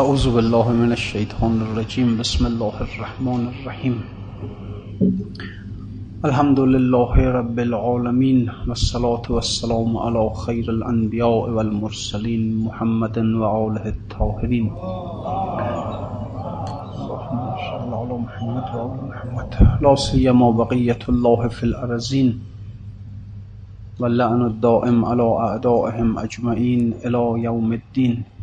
اعوذ بالله من الشیطان الرجیم بسم الله الرحمن الرحیم الحمد لله رب العالمين والصلاة والسلام على خير الأنبياء والمرسلين محمد اللهم صل على محمد وآل محمد. لا سيما بقية الله في الأرزين واللعن الدائم على أعدائهم أجمعين إلى يوم الدين.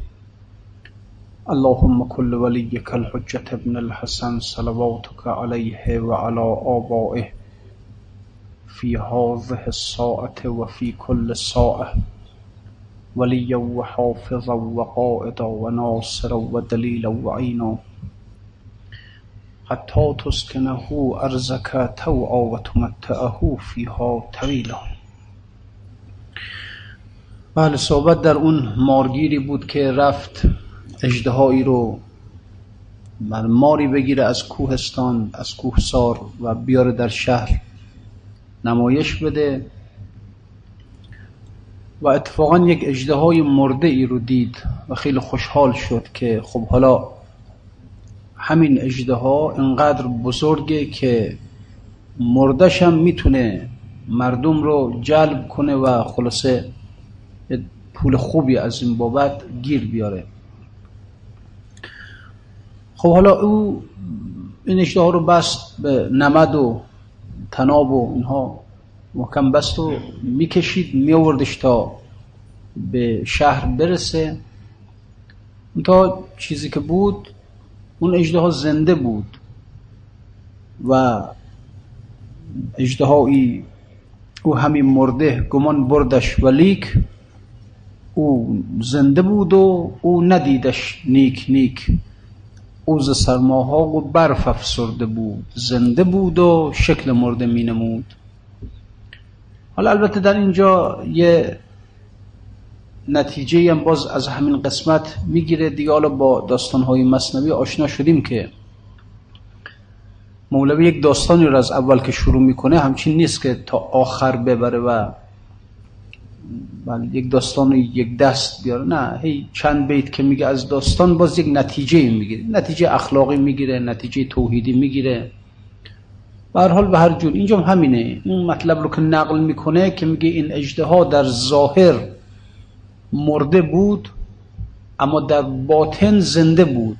اللهم كل وليك الحجة ابن الحسن صلواتك عليه وعلى آبائه في هذه الساعة وفي كل ساعة. وليا وحافظا وقائدا وناصرا ودليلا وعينا. حتى تسكنه أرزك توعا وتمتعه فيها طويلا. بله صحبت در اون مارگیری بود که رفت اجدهایی رو ماری بگیره از کوهستان از کوهسار و بیاره در شهر نمایش بده. و اتفاقا یک اجدهای مرده ای رو دید و خیلی خوشحال شد که خب حالا همین اجدها انقدر بزرگه که مردش هم می‌تونه مردم رو جلب کنه و خلاصه پول خوبی از این بابت گیر بیاره. خب حالا او این اجدها رو بست به نمد و تناب و اینها محکم بست و می‌کشید میوردش تا به شهر برسه. تا چیزی که بود اون اجده زنده بود و اجدهایی او همین مرده گمان بردش ولیک او زنده بود و او ندیدش نیک نیک. او ز سرماها و برف افسرده بود. زنده بود و شکل مرده می نمود. حالا البته در اینجا یه نتیجه هم باز از همین قسمت می‌گیره دیگه حالا با داستانهای مصنوی آشنا شدیم که مولوی یک داستانی رو از اول که شروع می‌کنه همچین نیست که تا آخر ببره و بله یک داستان یک دست بیاره. نه هی چند بیت که میگه از داستان باز یک نتیجه می‌گیره. نتیجه اخلاقی می‌گیره نتیجه توحیدی می‌گیره. به هر حال به هر جور. اینجا همینه. اون مطلب رو که نقل می‌کنه که میگه این اجدها در ظاهر مرده بود اما در باطن زنده بود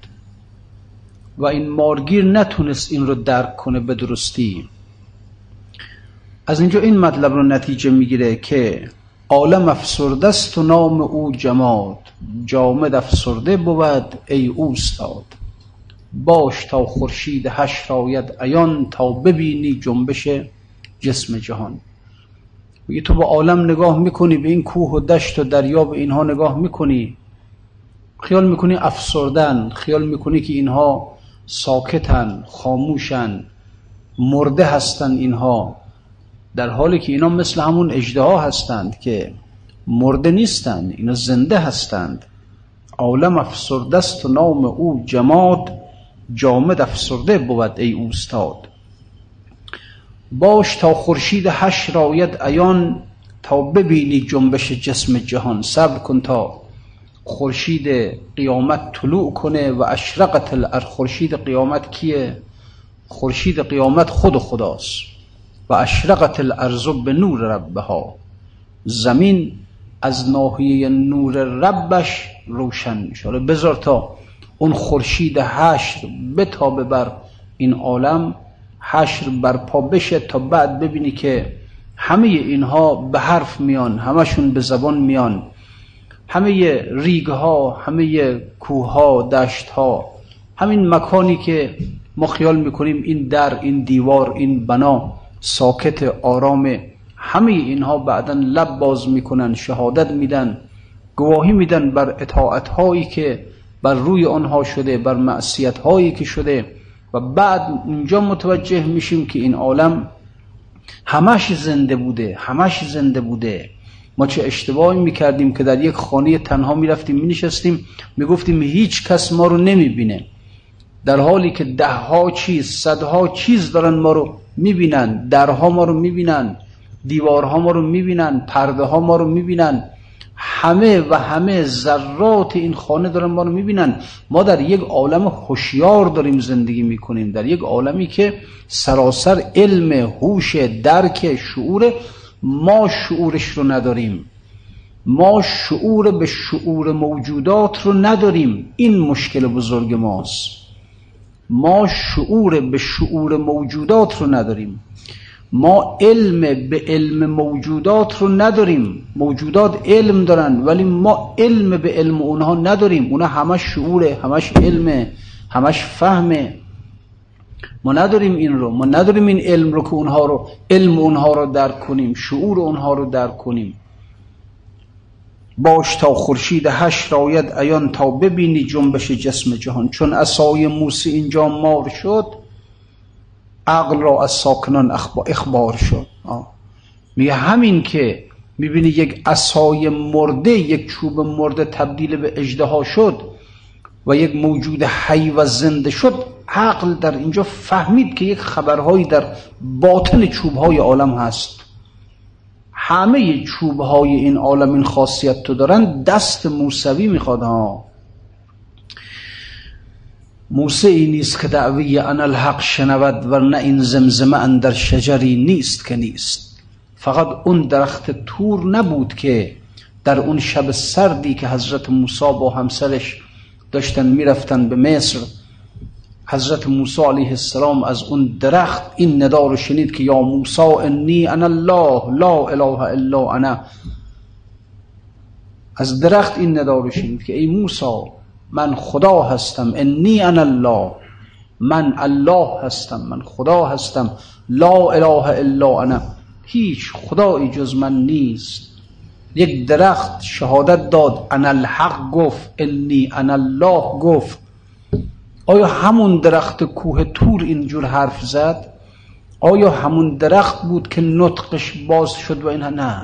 و این مارگیر نتونست این رو درک کنه به درستی. از اینجا این مطلب رو نتیجه می‌گیره که عالم افسرده است و نام او جماد. جامد افسرده بود ای اوستاد. باش تا خورشید حشر آید عیان تا ببینی جنبش جسم جهان. میگه تو با عالم نگاه می‌کنی به این کوه و دشت و دریا به اینها نگاه می‌کنی. خیال می‌کنی افسردن خیال می‌کنی که اینها ساکتن خاموشن مرده هستن اینها. در حالی که اینا مثل همون اجدها هستند که مرده نیستند اینا زنده هستند. عالم افسرده است و نام او جماد جامد افسرده بود ای اوستاد. باش تا خورشید حشر آید عیان تا ببینی جنبش جسم جهان. صبر کن تا خورشید قیامت طلوع کنه و اشرقت الارض. خورشید قیامت کیه؟ خورشید قیامت خود خداست. و اشرقت الارض به نور ربها. زمین از ناحیه نور ربش روشن میشه بذار تا اون خورشید حشر بتابه بر این عالم حشر برپا بشه تا بعد ببینی که همه اینها به حرف میان همشون به زبان میان. همه ریگ ها همه کوه ها دشت ها همین مکانی که ما خیال می‌کنیم این در این دیوار این بنا. ساکت آرام همه اینها بعدا لب باز می‌کنن شهادت میدن گواهی میدن بر اطاعت هایی که بر روی آنها شده بر معصیت هایی که شده و بعد اونجا متوجه میشیم که این عالم همش زنده بوده همش زنده بوده. ما چه اشتباهی می‌کردیم که در یک خانه تنها می‌رفتیم مینشستیم می‌گفتیم هیچ کس ما رو نمی‌بینه. در حالی که ده ها چیز صدها چیز دارن ما رو می‌بینن درها ما رو می‌بینن دیوارها ما رو می‌بینن پرده ها ما رو می‌بینن همه و همه ذرات این خانه دارن ما رو می‌بینن. ما در یک عالم هوشیار داریم زندگی می‌کنیم. در یک عالمی که سراسر علم هوش درک شعور ما شعورش رو نداریم. ما شعور به شعور موجودات رو نداریم. این مشکل بزرگ ماست. ما شعور به شعور موجودات رو نداریم. ما علم به علم موجودات رو نداریم. موجودات علم دارن ولی ما علم به علم اونها نداریم. اونها همش شعوره همش علمه همش فهمه. ما نداریم این رو. ما نداریم این علم رو که اونها رو علم اونها رو درک کنیم شعور اونها رو درک کنیم. باش تا خورشید هشت راید ایان تا ببینی جنبش جسم جهان. چون اسای موسی اینجا مار شد عقل را از ساکنان اخبار شد. میگه همین که می‌بینی یک اسای مرده یک چوب مرده تبدیل به اجده شد و یک موجود حی و زنده شد عقل در اینجا فهمید که یک خبرهایی در باطن چوبهای عالم هست. همه چوبهای این عالم این خاصیت تو دارن دست موسوی می‌خواد ها. موسی ای نیست که دعوی انا الحق شنود ورنه این زمزمه اندر شجری نیست که نیست. فقط اون درخت تور نبود که در اون شب سردی که حضرت موسی با همسرش داشتن می‌رفتن به مصر حضرت موسی علیه السلام از اون درخت این ندا رو شنید که یا موسی انی انا الله لا اله الا انا. از درخت این ندا رو شنید که ای موسی من خدا هستم انی انا الله من الله هستم من خدا هستم لا اله الا انا. هیچ خدایی جز من نیست. یک درخت شهادت داد انا الحق گفت انی انا الله گفت. آیا همون درخت کوه تور اینجور حرف زد؟ آیا همون درخت بود که نطقش باز شد و اینها؟ نه.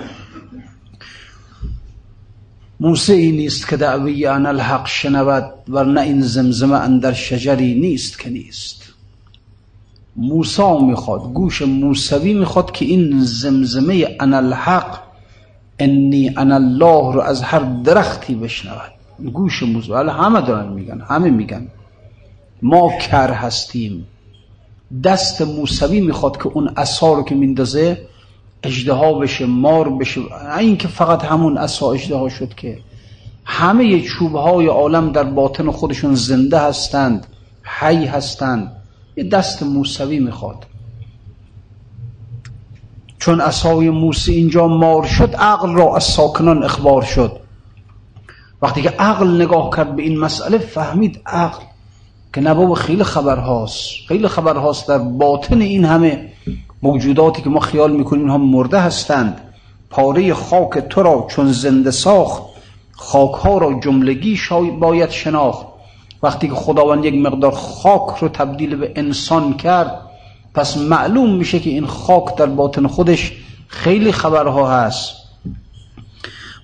موسی ای نیست که دعوی ان الحق شنود ورنه این زمزمه اندر شجری نیست که نیست. موسی می‌خواد گوش موسوی می‌خواد که این زمزمه ان الحق انی ان الله رو از هر درختی بشنود. گوش موسوی همه دارن میگن همه میگن. ما کر هستیم. دست موسوی می‌خواد که اون اصا رو که میندازه اجدها بشه مار بشه. این که فقط همون اصا اجدها شد که. همه چوبهای عالم در باطن خودشون زنده هستند حی هستند. یه دست موسوی می‌خواد. چون اصای موسی اینجا مار شد عقل را از ساکنان اخبار شد. وقتی که عقل نگاه کرد به این مسئله فهمید عقل که نبا خیلی خبرهاست خیلی خبرهاست در باطن این همه موجوداتی که ما خیال می‌کنیم اینها مرده هستند. پاره خاک تو را چون زنده ساخت خاک ها را جملگی باید شناخت. وقتی که خداوند یک مقدار خاک رو تبدیل به انسان کرد پس معلوم میشه که این خاک در باطن خودش خیلی خبرها هست.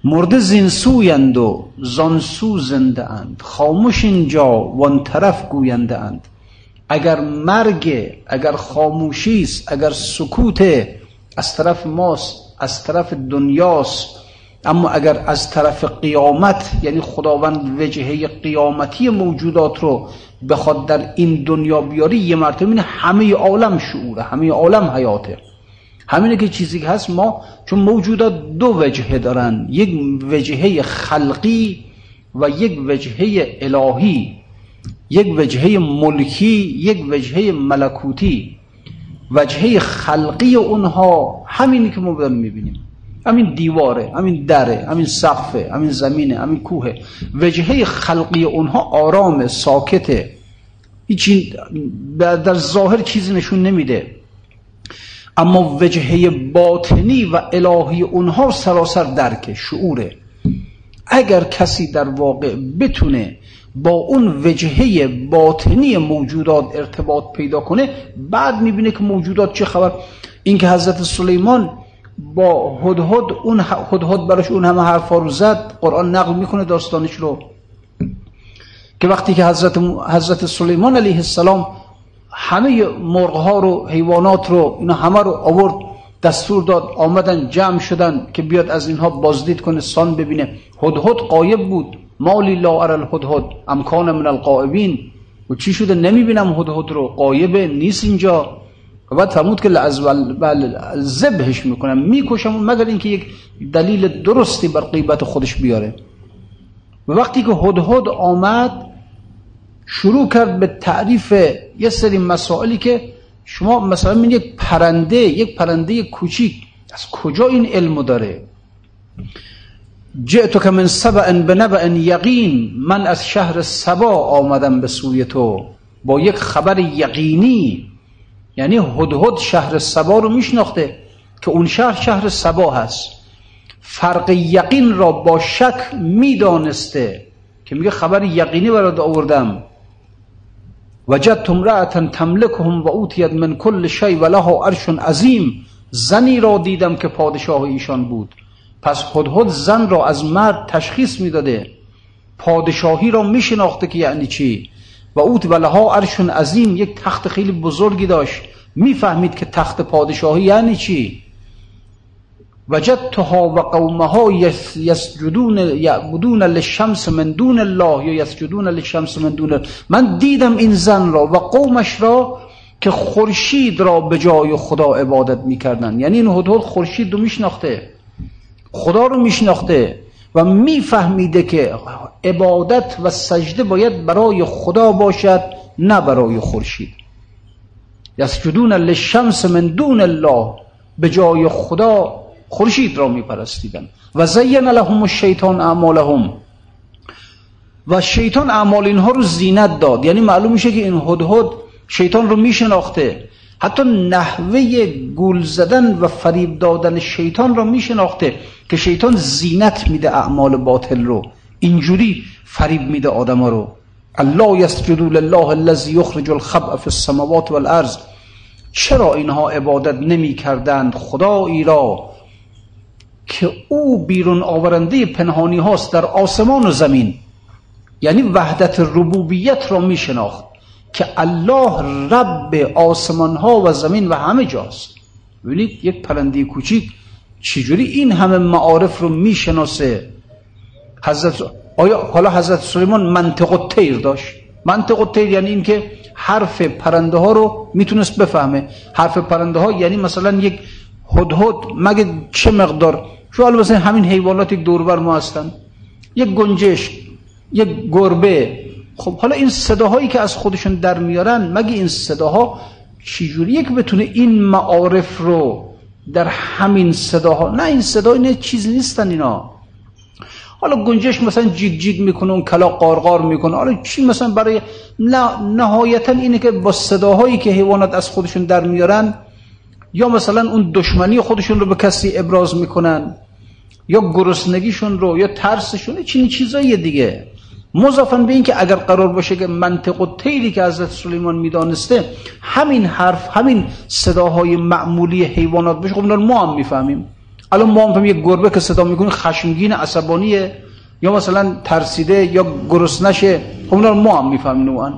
مرده زینسویند و زانسو زنده اند. خاموش اینجا وان طرف گوینده اند. اگر مرگ اگر خاموشی است اگر سکوت از طرف ماست از طرف دنیاست. اما اگر از طرف قیامت یعنی خداوند وجهه قیامتی موجودات رو بخواد در این دنیا بیاری یه مرتبه همه عالم شعوره همه عالم حیاته. همینه که چیزی که هست ما چون موجودات دو وجهه دارن یک وجهه خلقی و یک وجهه الهی یک وجهه ملکی یک وجهه ملکوتی. وجهه خلقی اونها همینی که ما داریم می‌بینیم. همین دیواره همین دره همین سقفه همین زمینه همین کوه. وجهه خلقی اونها آرام ساکته. هیچی در ظاهر چیزی نشون نمیده. اما وجهه باطنی و الهی اونها سراسر درک شعوره اگر کسی در واقع بتونه با اون وجهه باطنی موجودات ارتباط پیدا کنه بعد می‌بینه که موجودات چه خبر. این که حضرت سلیمان با هدهد اون هدهد براش اون همه حرفا رو زد قرآن نقل می‌کنه داستانش رو. که وقتی که حضرت, حضرت سلیمان علیه السلام همه مرغ ها رو حیوانات رو اینا همه رو آورد دستور داد آمدن جمع شدن که بیاد از اینها بازدید کنه سان ببینه. هدهد قایب بود. مالی لا ار الهدهد امکان من القائبین و چی شده؟ نمی‌بینم هدهد رو. قایبه نیست اینجا. و بعد فرمود که از زبهش می‌کنم. می‌کشم مگر اینکه یک دلیل درستی بر قیبت خودش بیاره. و وقتی که هدهد آمد شروع کرد به تعریف یه سری مسائلی که شما مثلا من یک پرنده یک پرنده کوچیک از کجا این علمو داره؟ جئتو که من سبع بنبع یقین من از شهر سبا آمدم به سوی تو. با یک خبر یقینی یعنی هدهد شهر سبا رو میشناخته که اون شهر شهر سبا هست. فرق یقین را با شک می‌دانسته که میگه خبر یقینی برات آوردم. وجدت امرأة تملکهم و اوتید من کل شی و لها عرش عظیم. زنی را دیدم که پادشاه ایشان بود. پس هدهد زن را از مرد تشخیص می‌داده. پادشاهی را میشناخته که یعنی چی؟ و اوت و لها عرش عظیم یک تخت خیلی بزرگی داشت. می‌فهمید که تخت پادشاهی یعنی چی؟ وجدتها و قومها یسجدون یعبدون للشمس من دون الله یا یسجدون للشمس من دون الله من دیدم این زن را و قومش را که خورشید را به جای خدا عبادت می‌کردن یعنی این هدهد خورشید رو میشناخته. خدا رو میشناخته و میفهمیده که عبادت و سجده باید برای خدا باشد نه برای خورشید. یسجدون للشمس من دون الله به جای خدا خورشید را میپرستیدن و زین لهم الشیطان اعمالهم. و شیطان اعمال اینها رو زینت داد. یعنی معلوم میشه که این هدهد شیطان رو میشناخته. حتی نحوه گول زدن و فریب دادن شیطان را میشناخته که شیطان زینت میده اعمال باطل رو. اینجوری فریب میده آدما رو. الله یسجدوا لله الذی یخرج الخبء فی السماوات والارض. چرا اینها عبادت نمی کردند خدایی را. که او بیرون آورنده پنهانی هاست در آسمان و زمین. یعنی وحدت ربوبیت را می شناخت که الله رب آسمان ها و زمین و همه جاست. ببینید یک پرنده کوچیک چجوری این همه معارف رو می‌شناسه حضرت آیا حالا حضرت سلیمان منطق و تیر داشت؟ منطق و تیر یعنی اینکه حرف پرنده ها رو می‌تونست بفهمه. حرف پرنده ها یعنی مثلا یک هدهد مگه چه مقدار؟ شو حالا مثلا همین حیوانات یک دوربر ما هستن. یک گنجش یک گربه. خب حالا این صداهایی که از خودشون در میارن مگه این صداها چجوریه که بتونه این معارف رو در همین صداها؟ نه این صدا اینه چیز نیستن اینا. حالا گنجش مثلا جیگ جیگ می‌کنه اون کلا قارقار می‌کنه. حالا چی مثلا برای نه نهایتا اینه که با صداهایی که حیوانات از خودشون در میارن یا مثلا اون دشمنی خودشون رو به کسی ابراز می‌کنن یا گرسنگیشون رو یا ترسشون چنین چیزایی دیگه. مضافن به این که اگر قرار باشه که منطق و تیری که حضرت سلیمان می‌دانسته همین حرف همین صداهای معمولی حیوانات باشه خب ما هم می‌فهمیم. الان ما هم یک گربه که صدا می‌کنه خشمگین عصبانیه یا مثلا ترسیده یا گرسنشه خب ما هم می‌فهمیم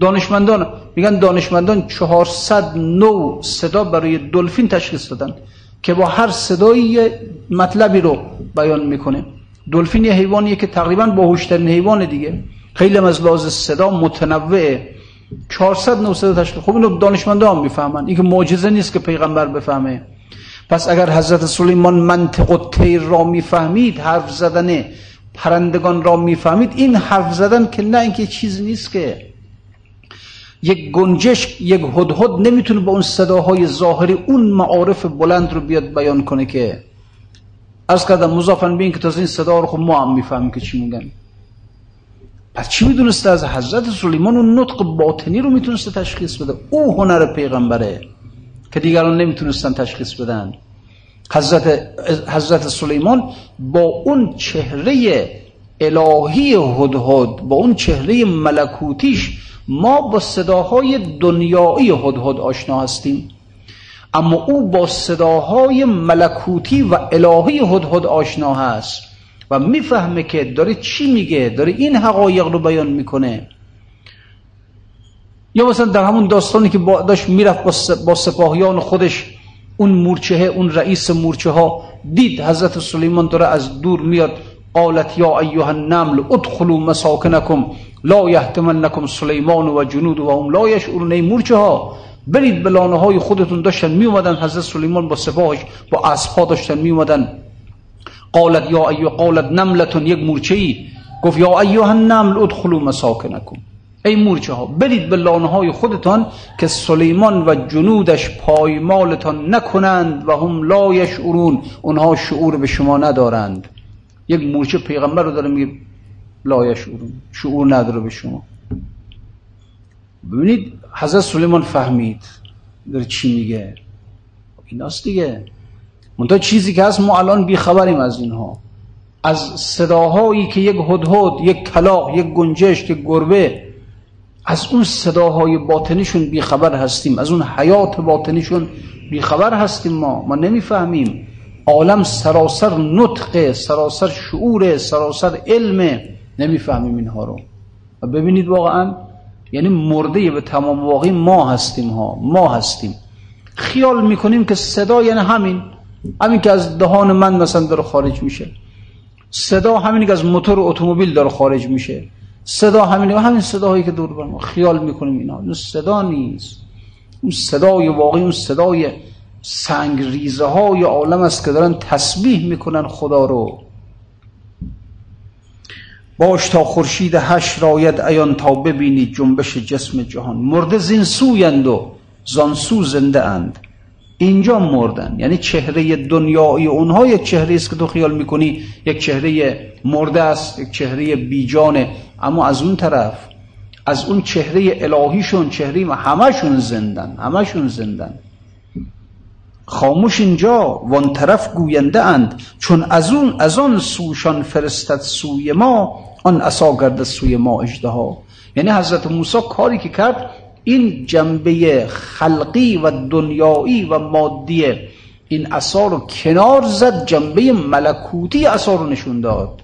دانشمندان میگن دانشمندان 400 نو صدا برای دلفین تشخیص دادن که با هر صدایی مطلبی رو بیان می‌کنه. دلفین یه حیوانیه که تقریبا باهوشترین حیوان دیگه. خیلی از لحاظ صدا متنوعه 400 نو صدا تشکیل خب اینو دانشمندا هم می‌فهمن. این که معجزه نیست که پیغمبر بفهمه. پس اگر حضرت سلیمان منطق تیر را می‌فهمید حرف زدن پرندگان را می‌فهمید این حرف زدن که نه اینکه چیز نیست که. یک گنجش یک هدهد نمی‌تونه با اون صداهای ظاهری اون معارف بلند رو بیاد بیان کنه که از کردم مضافن بین که تازه این صدا رو خب ما هم می‌فهمیم که چی میگن. پس چی می‌دونسته از حضرت سلیمان اون نطق باطنی رو می‌تونسته تشخیص بده؟ او هنر پیغمبره که دیگران نمی‌تونستن تشخیص بدن. حضرت, حضرت سلیمان با اون چهره الهی هدهد با اون چهره ملکوتیش ما با صداهای دنیایی هدهد آشنا هستیم. اما او با صداهای ملکوتی و الهی هدهد آشنا هست و می‌فهمه که داره چی میگه داره این حقایق رو بیان می‌کنه. یا مثلا در همون داستانی که داشت می‌رفت با سپاهیان خودش اون مورچه اون رئیس مورچه ها دید حضرت سلیمان داره از دور میاد قالت یا ایها النمل ادخلوا مساکنکم لا یحتمنکم سلیمان و جنود و هم لا یشعرون. ای مورچه ها برید به لانه های خودتون. داشتن می اومدن حضرت سلیمان با سپاهش با اسبها داشتن می اومدن قالت یا ایها قالت نملتون یک مورچه ای گفت یا ایها النمل ادخلوا مساکنکم. ای مورچه ها برید به لانه های خودتان که سلیمان و جنودش پایمالتان نکنند و هم لا یشعرون. اونها شعور به شما ندارند. یک مورچه پیغمبر رو داره میگه لا یشعرون شعور نداره به شما. ببینید حضرت سلیمان فهمید داره چی میگه. ایناست دیگه. منتها چیزی که هست ما الان بیخبریم از اینها. از صداهایی که یک هدهد یک کلاق یک گنجشک یک گربه از اون صداهای باطنیشون بیخبر هستیم. از اون حیات باطنیشون بیخبر هستیم ما. ما نمی‌فهمیم. عالم سراسر نطق سراسر شعور سراسر علم نمی‌فهمیم اینها رو. و ببینید واقعا یعنی مرده به تمام واقعی ما هستیم ها ما هستیم. خیال می‌کنیم که صدا یعنی همین همین که از دهان من مثلا داره خارج میشه. صدا همینی که از موتور اتومبیل داره خارج میشه. صدا همین همین صداهایی که دور بر ما. خیال می‌کنیم اینا. اون صدا نیست. اون صدای واقعی اون صدای سنگ ریزه های عالم است که دارن تسبیح می‌کنن خدا رو. باش تا خورشید حشر آید عیان تا ببینی جنبش جسم جهان. مرده زین سویند و زان سو زنده اند. اینجا مردن. یعنی چهره دنیایی اونها یک چهره است که تو خیال می‌کنی یک چهره مرده است یک چهره بیجانه. اما از اون طرف از اون چهره الهیشون چهره همشون زنده‌ن همشون زنده‌ن. خاموش اینجا وان طرف گوینده اند. چون از اون از آن سوشان فرستد سوی ما آن عصا گردد سوی ما اژدها یعنی حضرت موسی کاری که کرد این جنبه خلقی و دنیایی و مادی این عصا رو کنار زد جنبه ملکوتی عصا رو نشون داد.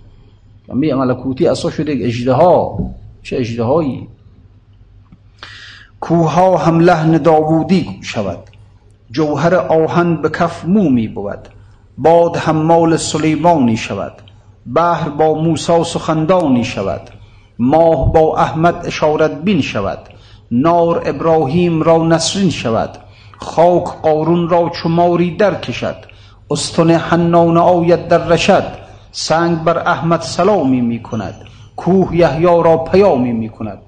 جنبه ملکوتی عصا شده اجده ها چه اجده هایی کوها هم لحن داوودی شود. جوهر آهن به کف مومی بود. باد حمال سلیمانی شود. بحر با موسی سخندانی شود. ماه با احمد اشارت بین شود. نار ابراهیم را نسرین شود. خاک قارون را چماری در کشد. استن حنان آید در رشد. سنگ بر احمد سلامی می کند. کوه یحیی را پیامی می کند.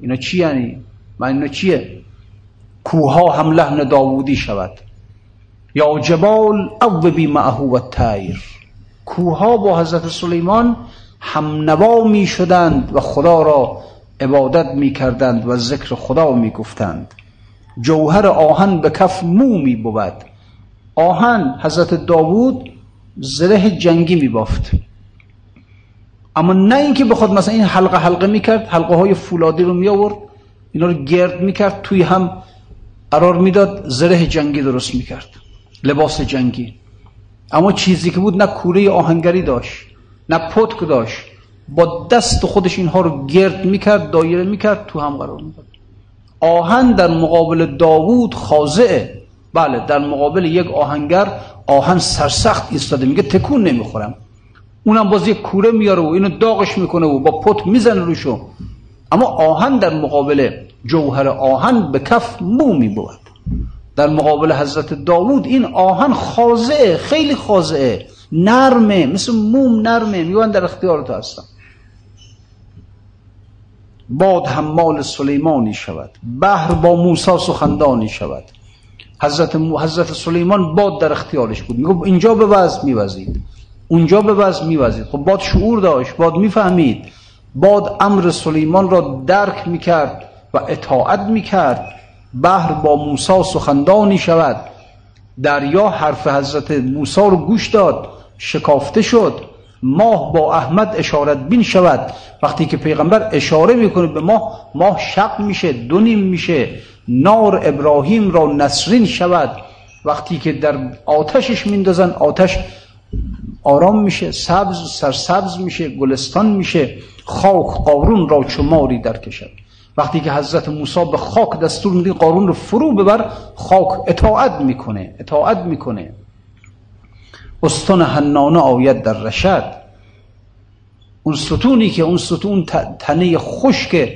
اینا چی یعنی؟ من اینا چیه؟ کوها هم لحن داوودی شود. یا جبال بی معه و تایر کوها با حضرت سلیمان هم نوا می شدند و خدا را عبادت می کردند و ذکر خدا می گفتند. جوهر آهن به کف مو می بود. آهن حضرت داوود زره جنگی می بافت. اما نه اینکه بخواد مثلا این حلقه حلقه می کرد حلقه های فولادی رو می آورد اینا رو گرد می کرد توی هم قرار می‌داد زره جنگی درست می‌کرد لباس جنگی. اما چیزی که بود نه کوره آهنگری داشت نه پتک داشت. با دست خودش اینها رو گرد می‌کرد دایره می‌کرد تو هم قرار می‌داد. آهن در مقابل داوود خاضعه. بله در مقابل یک آهنگر آهن سرسخت ایستاده. میگه تکون نمی‌خورم. اونم باز یک کوره میاره و اینو داغش می‌کنه و با پت می‌زنه روشو. اما آهن در مقابل جوهر آهن به کف مو می بود. در مقابل حضرت داوود این آهن خاضعه خیلی خاضعه. نرمه مثل موم نرمه. میگن در اختیار تو هستم. باد حمال سلیمانی شود. بحر با موسی سخندانی شود. حضرت, حضرت سلیمان باد در اختیارش بود. میگه اینجا به وز میوزید. اونجا به وز میوزید. خب باد شعور داشت. باد می‌فهمید. باد امر سلیمان را درک می‌کرد. و اطاعت می‌کرد بحر با موسی سخندانی شود. دریا حرف حضرت موسی رو گوش داد شکافته شد. ماه با احمد اشارت بین شود. وقتی که پیغمبر اشاره می‌کنه به ماه ماه شق میشه دونیم میشه. نار ابراهیم را نسرین شود. وقتی که در آتشش میندازن آتش آرام میشه سبز سرسبز میشه گلستان میشه. خاک قارون را چماری در کشد. وقتی که حضرت موسی به خاک دستور میده قارون رو فرو ببر خاک اطاعت می‌کنه اطاعت می‌کنه. استون حنانه آید در رشد. اون ستونی که اون ستون تنه خشک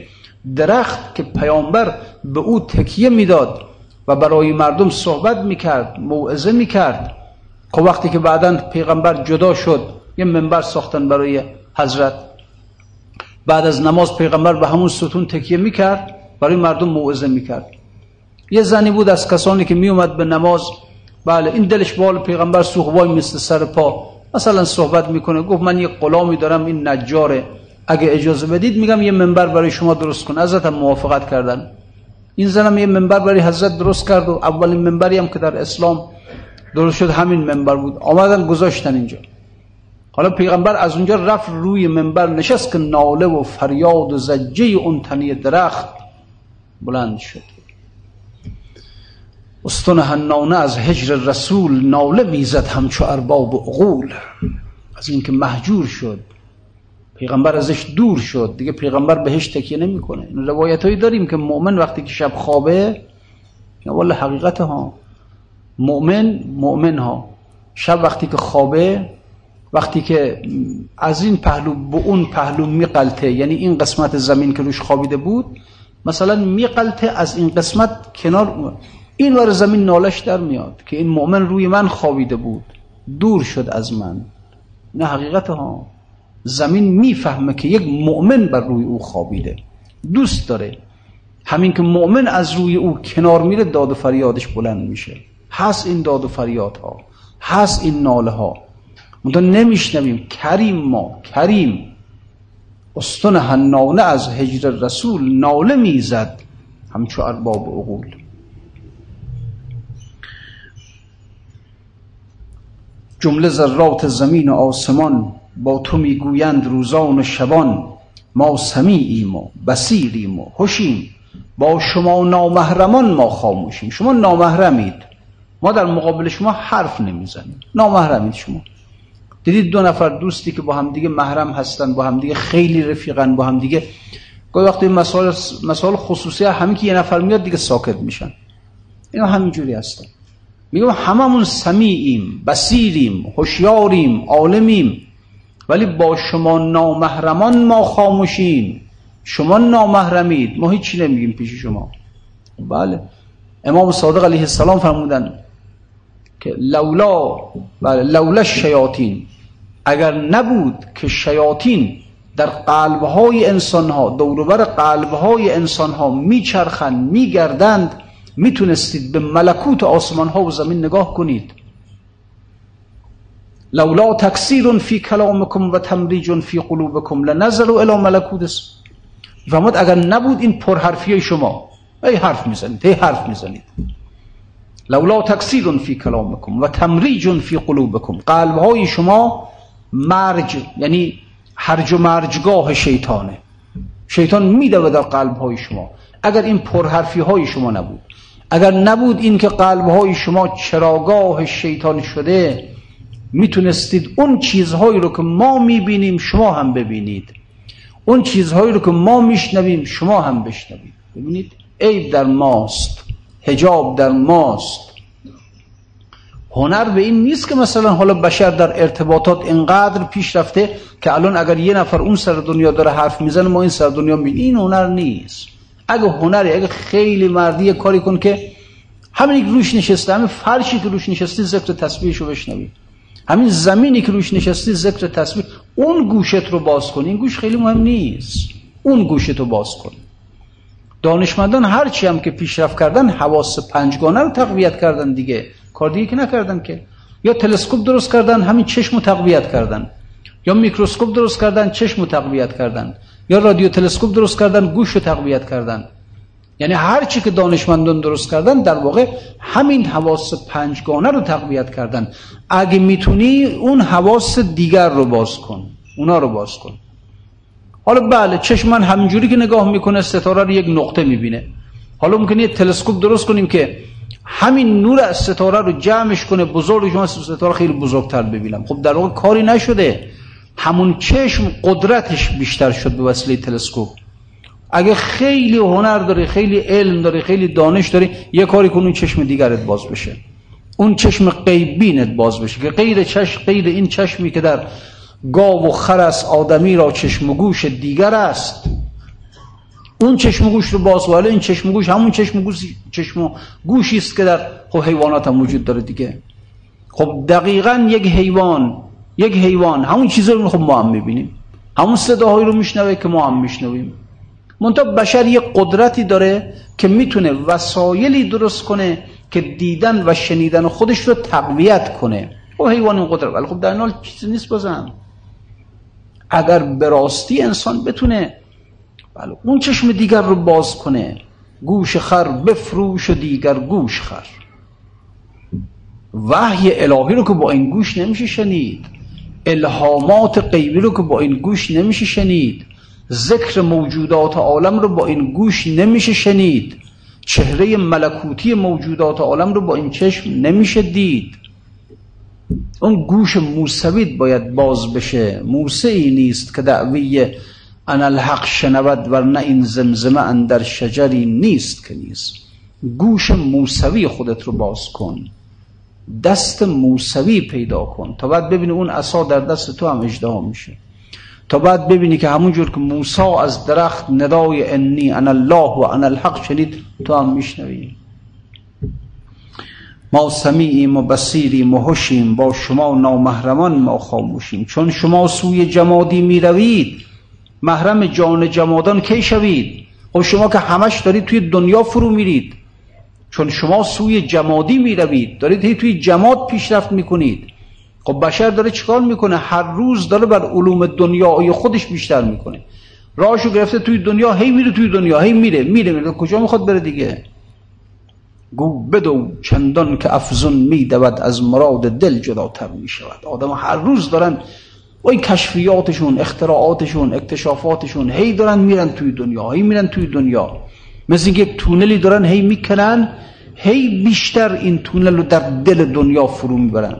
درخت که پیامبر به او تکیه می‌داد و برای مردم صحبت می‌کرد موعظه می‌کرد. خب وقتی که بعدا پیغمبر جدا شد یه منبر ساختن برای حضرت. بعد از نماز پیغمبر به همون ستون تکیه می‌کرد برای مردم موعظه می‌کرد. یه زنی بود از کسانی که میومد به نماز بله این دلش بال پیغمبر سوخوای مثل سر پا. مثلا صحبت می‌کنه گفت من یه غلامی دارم این نجاره. اگه اجازه بدید میگم یه منبر برای شما درست کن حضرت هم موافقت کردن. این زنم یه منبر برای حضرت درست کرد و اولین منبری هم که در اسلام درست شد همین منبر بود. آمدن گذاشتن اینجا. حالا پیغمبر از اونجا رفت روی منبر نشست که ناله و فریاد و زجه اون تنی درخت بلند شد. استون هنانه از هجر رسول ناله می‌زد همچو ارباب عقول. از اینکه محجور شد. پیغمبر ازش دور شد. دیگه پیغمبر بهش تکیه نمی‌کنه. روایت هایی داریم که مؤمن وقتی که شب خوابه والا حقیقت ها. مؤمن مؤمن ها. شب وقتی که خوابه وقتی که از این پهلو به اون پهلو میقلته یعنی این قسمت زمین که روش خوابیده بود مثلا میقلته از این قسمت کنار این وار زمین نالش در میاد که این مؤمن روی من خوابیده بود دور شد از من. نه حقیقت ها زمین می‌فهمه که یک مؤمن بر روی او خوابیده دوست داره. همین که مؤمن از روی او کنار میره داد و فریادش بلند میشه. هست این داد و فریاد ها هست این ناله ها منتها نمیشنویم. کریم ما کریم. استن هنانه از هجر رسول ناله می‌زد. همچو ارباب عقول. جمله ذرات زمین و آسمان با تو می‌گویند روزان و شبان. ما سمیعیم و بسیریم و هوشیم. با شما نامحرمان ما خاموشیم. شما نامحرمید. ما در مقابل شما حرف نمی‌زنیم. نامحرمید شما. دیدید دو نفر دوستی که با همدیگه محرم هستن با همدیگه خیلی رفیقن با همدیگه گاهی وقتی مسائل مسائل خصوصی همین که یه نفر میاد دیگه ساکت میشن. اینا همینجوری هستن. میگم هممون سمیعیم بسیریم هوشیاریم عالمیم. ولی با شما نامحرمان ما خاموشیم. شما نامحرمید. ما هیچی نمیگیم پیش شما. بله. امام صادق علیه السلام فرمودن که لولا بله لولا شیاطین اگر نبود که شیاطین در قلبهای انسانها دوروبر قلبهای انسانها میچرخند میگردند می‌تونستید به ملکوت آسمانها و زمین نگاه کنید. لولا تکثیر فی کلامکم و تمریج فی قلوبکم لنزلوا الی ملکوت فرمود اگر نبود این پرحرفی شما ای حرف می‌زنید ای حرف می‌زنید. لولا تکثیر فی کلامکم و تمریج فی قلوبکم. قلبهای شما مرج یعنی هرج و مرجگاه شیطانه. شیطان میدوه در قلبهای شما. اگر این پرحرفی های شما نبود اگر نبود این که قلبهای شما چراگاه شیطان شده می‌تونستید اون چیزهایی رو که ما می‌بینیم شما هم ببینید. اون چیزهایی رو که ما میشنویم شما هم بشنوید. ببینید عیب در ماست هجاب در ماست. هنر به این نیست که مثلا حالا بشر در ارتباطات انقدر پیش رفته که الان اگر یه نفر اون سر دنیا داره حرف می‌زنه ما این سر دنیا می‌بینیم این هنر نیست. اگه هنری اگه خیلی مردی کاری کن که همین که روش نشسته همین فرشی که روش نشسته ذکر تسبیحشو بشنوی. همین زمینی که روش نشستی ذکر تسبیح اون گوشت رو باز کن. این گوش خیلی مهم نیست. اون گوشت رو باز کن. دانشمندان هرچی هم که پیشرفت کردن حواس پنجگانه رو تقویت کردن دیگه. کار دیگه که نکردن که. یا تلسکوپ درست کردن همین چشم رو تقویت کردن. یا میکروسکوپ درست کردن چشم رو تقویت کردن. یا رادیو تلسکوپ درست کردن گوش رو تقویت کردن. یعنی هر چی که دانشمندان درست کردن در واقع همین حواس پنجگانه رو تقویت کردن. اگه می‌تونی اون حواس دیگر رو باز کن. اونا رو باز کن. حالا بله چشم من همینجوری که نگاه می‌کنه ستاره رو یک نقطه می‌بینه. حالا ممکنه یه تلسکوپ درست کنیم که همین نور از ستاره رو جمعش کنه بزرگ شما ستاره خیلی بزرگتر ببینم. خب در واقع کاری نشده. همون چشم قدرتش بیشتر شد به وسیله تلسکوپ. اگه خیلی هنر داره خیلی علم داره خیلی دانش داره یه کاری کن اون چشم دیگرت باز بشه. اون چشم قیبینت باز بشه که غیر چشم غیر این چشمی که در گاو و خر است آدمی را چشم و گوش دیگر است. اون چشم گوش رو باز ولی این چشم گوش همون چشم گوش چشم گوشی است که در خب حیوانات هم وجود داره دیگه. خب دقیقا یک حیوان یک حیوان همون چیزا رو خب ما هم می‌بینیم. همون صداهایی رو میشنوه که ما هم میشنویم. منتها بشر یک قدرتی داره که می‌تونه وسایلی درست کنه که دیدن و شنیدن خودش رو تقویت کنه. خب حیوان این قدرت. ولی خب در حال چیزی نیست بازم. اگر به راستی انسان بتونه بله. اون چشم دیگر رو باز کنه. گوش خر بفروش و دیگر گوش خر. وحی الهی رو که با این گوش نمیشه شنید. الهامات غیبی رو که با این گوش نمیشه شنید. ذکر موجودات عالم رو با این گوش نمیشه شنید. چهره ملکوتی موجودات عالم رو با این چشم نمیشه دید. اون گوش موسوید باید باز بشه. موسه ای نیست که دعوی ان الحق شنود ورنه این زمزمه اندر شجری نیست که نیست گوش موسوی خودت رو باز کن. دست موسوی پیدا کن. تا بعد ببینی اون عصا در دست تو هم اجده میشه. تا بعد ببینی که همونجور که موسی از درخت ندای انی ان الله و ان الحق شنید تو هم میشنوی. ما سمیعیم و بسیریم و با شما نامحرمان ما خاموشیم. چون شما سوی جمادی می‌روید محرم جان جمادان کی شوید؟ خب شما که همش دارید توی دنیا فرو میرید. چون شما سوی جمادی می‌روید. دارید توی جماد پیشرفت می‌کنید. خب بشر داره چیکار می‌کنه؟ هر روز داره بر علوم دنیای خودش بیشتر می‌کنه. راهشو گرفته توی دنیا هی میره توی دنیا هی میره میره میره. کجا می‌خواد بره دیگه؟ گو بدو چندان که افزون میدود از مراد دل جداتر می‌شود. آدم هر روز دارن وای کشفیاتشون اختراعاتشون اکتشافاتشون هی دارن میرن توی دنیا هی میرن توی دنیا. مثل اینکه تونلی دارن هی می‌کنن هی بیشتر این تونل رو در دل دنیا فرو می‌برن.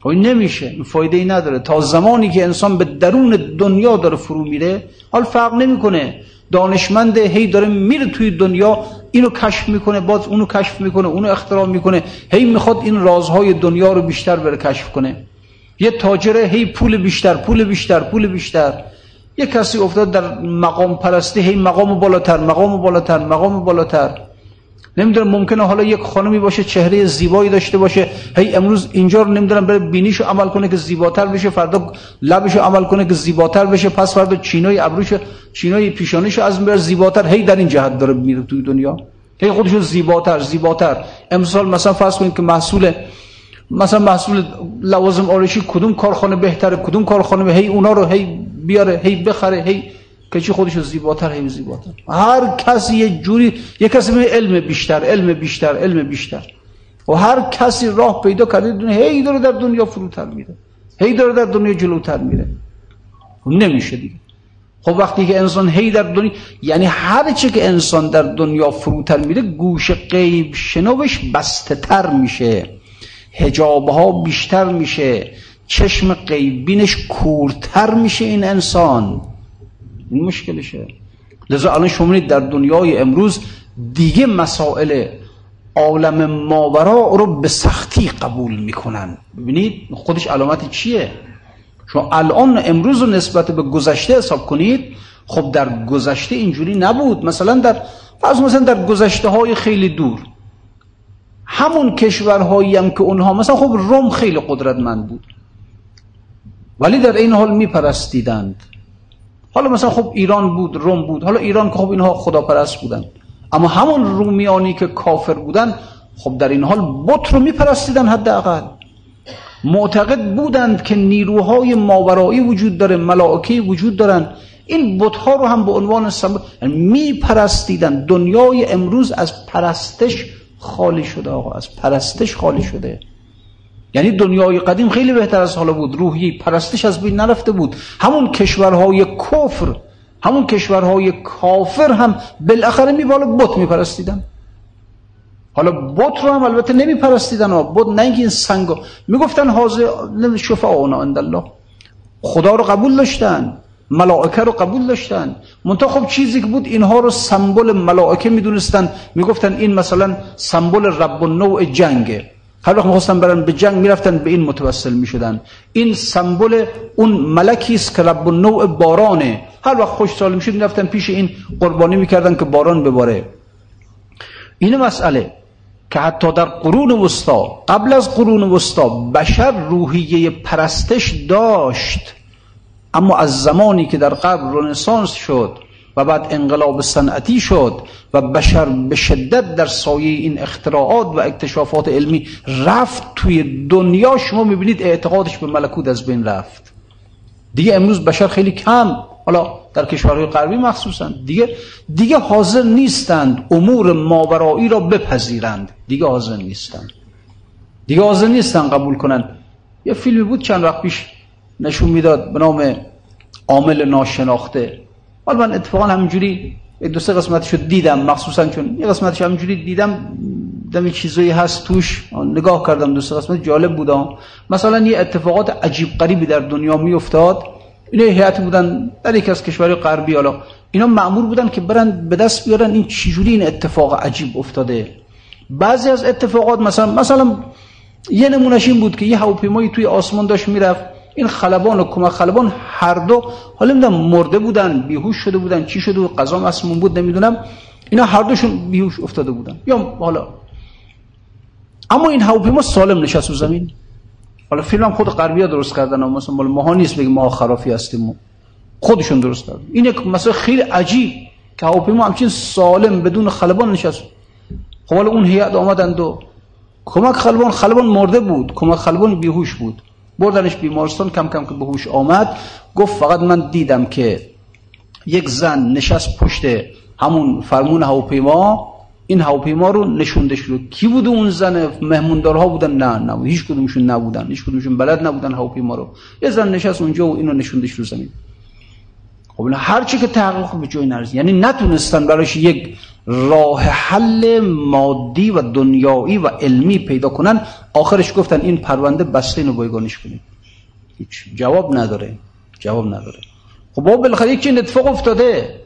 خب نمیشه فایده ای نداره. تا زمانی که انسان به درون دنیا داره فرو میره حال فرق نمی‌کنه. دانشمند هی داره میره توی دنیا اینو کشف می‌کنه باز اونو کشف می‌کنه اونو اختراع می‌کنه. هی می‌خواد این رازهای دنیا رو بیشتر بره کشف کنه. یه تاجره هی پول بیشتر پول بیشتر پول بیشتر. یه کسی افتاد در مقام پرستی هی مقام بالاتر مقام بالاتر مقام بالاتر. نمی‌دونم ممکنه حالا یک خانمی باشه چهره زیبایی داشته باشه. هی امروز اینجا رو نمی‌دونم بره بینیشو عمل کنه که زیباتر بشه فردا لبشو عمل کنه که زیباتر بشه. پس فردا چینای ابروش چینای پیشانیشو از بر زیباتر. هی در این جهت داره میره توی دنیا. هی خودشو زیباتر زیباتر. امسال مثلا فرض کنید که محصول مثلا محصول لوازم آرایشی کدوم کارخانه بهتره کدوم کارخانه هی اونا رو هی بیاره هی بخره هی که چی خودش زیباتر هی زیباتر. هر کسی یه جوری یه کسی به علم بیشتر علم بیشتر علم بیشتر. و هر کسی راه پیدا کرده دونه هی داره در دنیا فروتر میره. هی داره در دنیا جلوتر میره. خب نمیشه دیگه. خب وقتی که انسان هی در دنیا یعنی هر چه که انسان در دنیا فروتر میره گوش غیب شنوش بسته تر میشه. هجاب ها بیشتر میشه. چشم غیبینش کورتر میشه این انسان. این مشکلشه. لذا الان شما در دنیای امروز دیگه مسائل عالم ماورا رو به سختی قبول می‌کنن. ببینید خودش علامت چیه؟ شما الان امروز رو نسبت به گذشته حساب کنید خب در گذشته اینجوری نبود. مثلا در فرض مثلا در گذشته های خیلی دور. همون کشورهایی هم که اونها مثلا خب روم خیلی قدرتمند بود. ولی در این حال میپرستیدند. حالا مثلا خب ایران بود روم بود حالا ایران که خب اینها خداپرست بودن اما همون رومیانی که کافر بودن خب در این حال بت رو میپرستیدن حداقل. معتقد بودند که نیروهای ماورایی وجود داره ملائکه وجود دارن این بتها رو هم به عنوان سبب یعنی میپرستیدن دنیای امروز از پرستش خالی شده آقا از پرستش خالی شده. یعنی دنیای قدیم خیلی بهتر از حالا بود روحی پرستش از بین نرفته بود. همون کشورهای کفر همون کشورهای کافر هم بالاخره می بالا بت میپرستیدن. حالا بت رو هم البته نمیپرستیدن بت نه اینکه این سنگا می‌گفتن حاضر شفاعنا عند الله خدا رو قبول داشتن. ملائکه رو قبول داشتن. منتها خب چیزی که بود اینها رو سمبل ملائکه می‌دونستن. می‌گفتن این مثلا سمبل رب نوع جنگه. هر وقت می‌خواستن برن به جنگ می‌رفتن به این متوسل می‌شدن. این سمبل اون ملکی است که رب نوع بارانه. هر وقت خوش سال می‌شد می‌رفتن پیش این قربانی می‌کردن که باران بباره. این مسئله که حتی در قرون وسطا قبل از قرون وسطا بشر روحیه پرستش داشت. اما از زمانی که در قبل رنسانس شد و بعد انقلاب صنعتی شد و بشر به شدت در سایه این اختراعات و اکتشافات علمی رفت توی دنیا شما می‌بینید اعتقادش به ملکوت از بین رفت. دیگه امروز بشر خیلی کم حالا در کشورهای غربی مخصوصا دیگه دیگه حاضر نیستند امور ماورایی را بپذیرند. دیگه حاضر نیستند. دیگه حاضر نیستند قبول کنند. یه فیلمی بود چند وقت پیش نشون می‌داد به نام عامل ناشناخته. حالا من اتفاقا همینجوری دو سه قسمتشو دیدم مخصوصا چون یه قسمتش همینجوری دیدم دمی چیزایی هست توش. نگاه کردم دو سه قسمت جالب بودم مثلا یه اتفاقات عجیب قریبی در دنیا میافتاد. اینا هیئت بودن در یک از کشورهای غربی. حالا اینا معمول بودن که برن به دست بیارن این چجوری این اتفاق عجیب افتاده. بعضی از اتفاقات مثلا مثلا یه نمونش این بود که یه هواپیمایی توی آسمان داشت می‌رفت. این خلبان و کمک خلبان هر دو حالا نمی‌دونم مرده بودن بیهوش شده بودن چی شده بود قضا مسموم بود نمی‌دونم. اینا هر دوشون بیهوش افتاده بودن. یا حالا. اما این هواپیما سالم نشست رو زمین. حالا فیلم خود غربی ها درست کردن مثلا مال ماها نیست بگیم ما خرافی هستیم خودشون درست کردن. این یک مثلا خیلی عجیب که هواپیما همچین سالم بدون خلبان نشست. خب حالا اون هیئت آمدند و کمک خلبان خلبان مرده بود کمک خلبان بیهوش بود. بردنش بیمارستان کم کم که به هوش آمد گفت فقط من دیدم که یک زن نشست پشت همون فرمون هواپیما این هواپیما رو نشونده شد. کی بود اون زن؟ مهموندارها بودن؟ نه نه هیچ کدومشون نبودن. هیچ کدومشون بلد نبودن هواپیما رو. یه زن نشست اونجا و اینو نشوندش رو زمین. خب هر چی که تحقیق به جای نرسید. یعنی نتونستن براش یک راه حل مادی و دنیایی و علمی پیدا کنن. آخرش گفتن این پرونده بسته اینو بایگانش کنید هیچ جواب نداره. جواب نداره. خب با بالاخره یک اتفاق افتاده.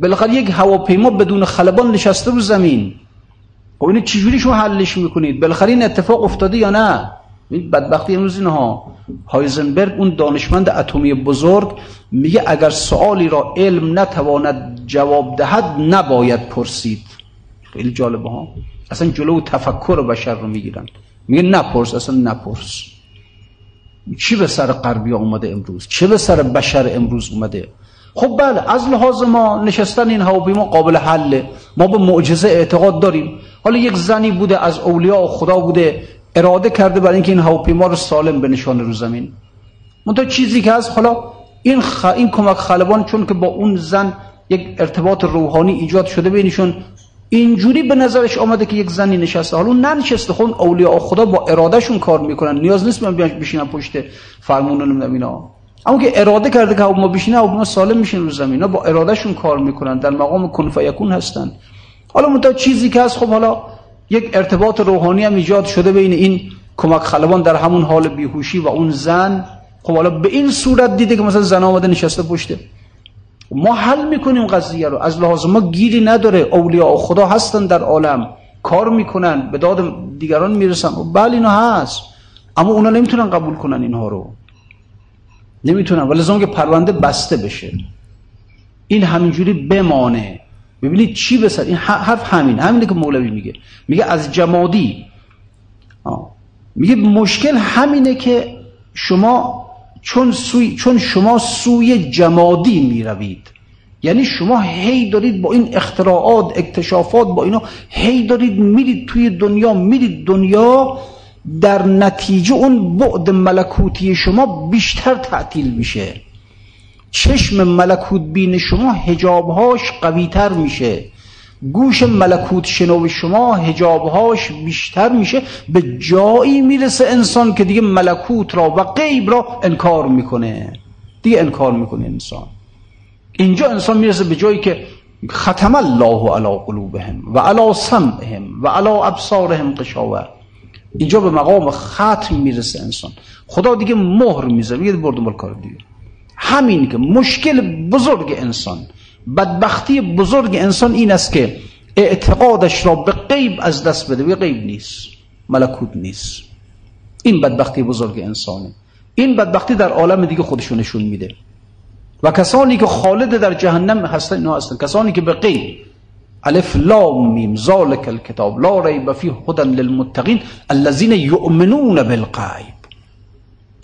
بالاخره یک هواپیما بدون خلبان نشسته رو زمین. خب اینو چجوری شما حلش می‌کنید؟ بالاخره این اتفاق افتاده یا نه؟ بدبختی امروز اینها. هایزنبرگ اون دانشمند اتمی بزرگ میگه اگر سوالی را علم نتواند جواب دهد نباید پرسید. خیلی جالبه ها. اصلا جلو تفکر بشر رو می‌گیرن میگه نپرس اصلا نپرس. چی به سر غربی اومده امروز؟ چه به سر بشر امروز اومده؟ خب بله از لحاظ ما نشستن این هواپیما قابل حله. ما به معجزه اعتقاد داریم. حالا یک زنی بوده از اولیاء خدا بوده. اراده کرده برای اینکه این هواپیما رو سالم به نشان رو زمین. منتها چیزی که هست حالا این, خ... این کمک خلبان چون که با اون زن یک ارتباط روحانی ایجاد شده بینشون اینجوری به نظرش آمده که یک زنی نشسته. حالا ننشسته خون اولیاء خدا با ارادهشون کار می‌کنن. نیاز نیست من بشینم پشت فرمون نمی‌دونم اینا. اما که اراده کرده که ما بشینه ما سالم میشین رو زمین. با ارادهشون کار می‌کنن. در مقام کن فیکون هستن. حالا منتها چیزی که هست خب حالا یک ارتباط روحانی هم ایجاد شده بین این کمک خلبان در همون حال بیهوشی و اون زن. خب حالا به این صورت دیده که مثلا زن آمده نشسته پشته ما حل می‌کنیم قضیه رو. از لحاظ ما گیری نداره. اولیاء خدا هستن در عالم. کار می‌کنن. به داد دیگران می‌رسن. بله اینا هست. اما اونا نمی‌تونن قبول کنن اینها رو. نمی‌تونن. ولی که پرونده بسته بشه. این همینجوری بمانه. ببینید چی بسر این حرف همین همینه که مولوی میگه. میگه از جمادی. میگه مشکل همینه که شما چون, سوی چون شما سوی جمادی می‌روید. یعنی شما هی دارید با این اختراعات اکتشافات با اینا هی دارید میرید توی دنیا میرید دنیا در نتیجه اون بعد ملکوتی شما بیشتر تعطیل میشه. چشم ملکوت بین شما هجابهاش قویتر میشه. گوش ملکوت شنو شما هجابهاش بیشتر میشه. به جایی می‌رسه انسان که دیگه ملکوت را و غیب را انکار می‌کنه. دیگه انکار می‌کنه انسان. اینجا انسان می‌رسه به جایی که ختم الله علی قلوبهم و علی سمعهم و علی ابصارهم قشاوه اینجا به مقام ختم می‌رسه انسان. خدا دیگه مهر می‌زنه میگه برد کار دیگه. همین که مشکل بزرگ انسان بدبختی بزرگ انسان این است که اعتقادش را به غیب از دست بده به غیب نیست ملکوت نیست. این بدبختی بزرگ انسانه. این بدبختی در عالم دیگه خودشو نشون میده. و کسانی که خالد در جهنم هستن اینا هستن. کسانی که به غیب الف لام میم ذالک الکتاب لا ریب فیه هدى للمتقین الذين یؤمنون بالغیب.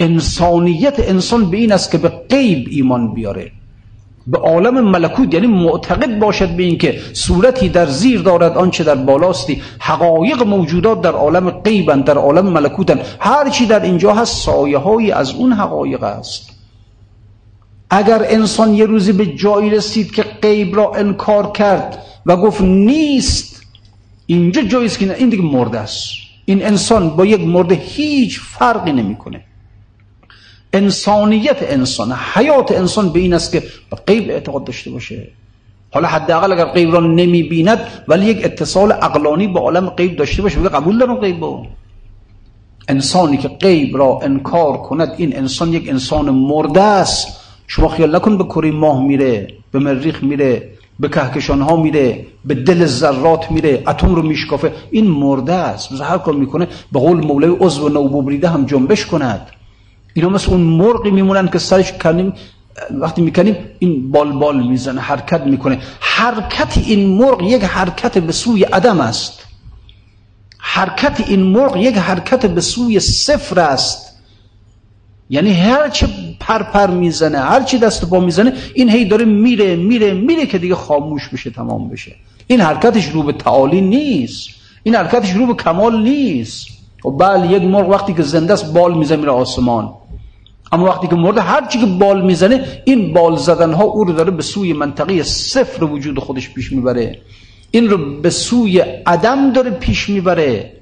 انسانیت انسان به این است که به غیب ایمان بیاره. به عالم ملکوت یعنی معتقد باشد به اینکه صورتی در زیر دارد آنچه در بالاستی. حقایق موجودات در عالم غیبن در عالم ملکوتن هر چی در اینجا هست سایه هایی از اون حقایق است. اگر انسان یه روزی به جایی رسید که غیب را انکار کرد و گفت نیست اینجا جایی است که این دیگه مرده است. این انسان با یک مرده هیچ فرقی نمی‌کنه. انسانیت انسان حیات انسان به این است که به غیب اعتقاد داشته باشه. حالا حداقل اگر غیب را نمی بیند ولی یک اتصال عقلانی با عالم غیب داشته باشه بگه قبول دارم غیب انسانی که غیب را انکار کند این انسان یک انسان مرده است. شما خیال نکن به کره ماه میره به مریخ میره به کهکشان ها میره به دل ذرات میره اتم رو میشکافه. این مرده است. هر کار می‌کنه به قول مولای عضو نوببریده هم جنبش کند. اینا مثل اون مرغی میمونن که سرش کنیم وقتی می‌کنیم این بال بال می‌زنه حرکت می‌کنه حرکت این مرغ یک حرکت به سوی عدم است حرکت این مرغ یک حرکت به سوی صفر است یعنی هر چه پر پر می‌زنه هر چی دست پا می‌زنه این هی داره میره میره میره که دیگه خاموش بشه تمام بشه این حرکتش رو به تعالی نیست این حرکتش رو به کمال نیست و بله یک مرغ وقتی که زنده است بال می‌زنه میره آسمان اما وقتی که مرده هر چی که بال می‌زنه این بال زدن ها او رو داره به سوی منطقه صفر وجود خودش پیش می‌بره این رو به سوی عدم داره پیش می‌بره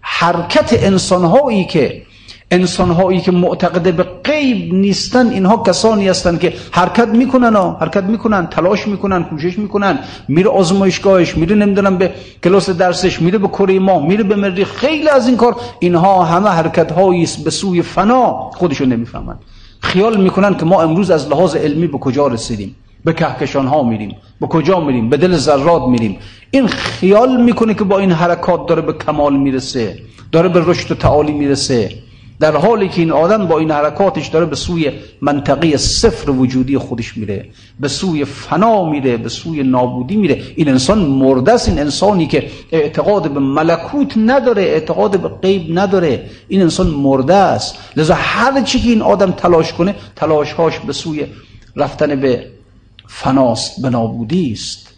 حرکت انسان هایی که انسان هایی که معتقده به غیب نیستن اینها کسانی هستند که حرکت می‌کنن ها حرکت می‌کنن تلاش می‌کنن کوشش می‌کنن میره آزمایشگاهش میره نمی‌دونم به کلاس درسش میره به کره ماه میره به مریخ خیلی از این کار اینها همه حرکت هایی به سوی فنا خودشون نمی‌فهمن. خیال می‌کنن که ما امروز از لحاظ علمی به کجا رسیدیم؟ به کهکشان ها میریم. به کجا میریم؟ به دل ذرات میریم. این خیال می‌کنه که با این حرکات داره به کمال می‌رسه داره به رشد و تعالی می‌رسه. در حالی که این آدم با این حرکاتش داره به سوی منطقه صفر وجودی خودش میره به سوی فنا میره به سوی نابودی میره. این انسان مرده است این انسانی که اعتقاد به ملکوت نداره اعتقاد به غیب نداره. این انسان مرده است. لذا هر چی که این آدم تلاش کنه تلاشهاش به سوی رفتن به فناست به نابودی است.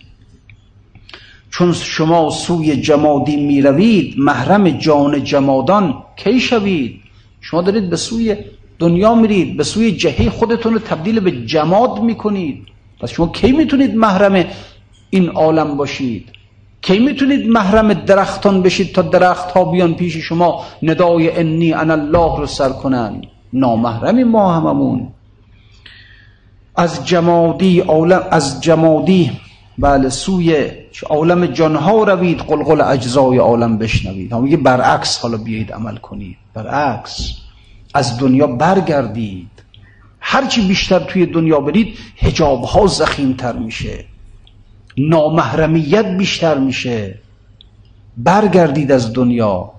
چون شما سوی جمادی می‌روید محرم جان جمادان کی شوید؟ شما دارید به سوی دنیا میرید به سوی جهه خودتون رو تبدیل به جماد می‌کنید. پس شما کی می‌تونید محرم این عالم باشید؟ کی می‌تونید محرم درختان بشید تا درخت ها بیان پیش شما؟ ندای انی انا الله رو سر کنن. نامحرمی ما هممون. از جمادی عالم از جمادی بله سوی عالم جانها روید قلقل اجزای عالم بشنوید. هم میگه برعکس حالا بیایید عمل کنید. برعکس از دنیا برگردید. هرچی بیشتر توی دنیا برید هجاب ها تر میشه. نامحرمیت بیشتر میشه. برگردید از دنیا.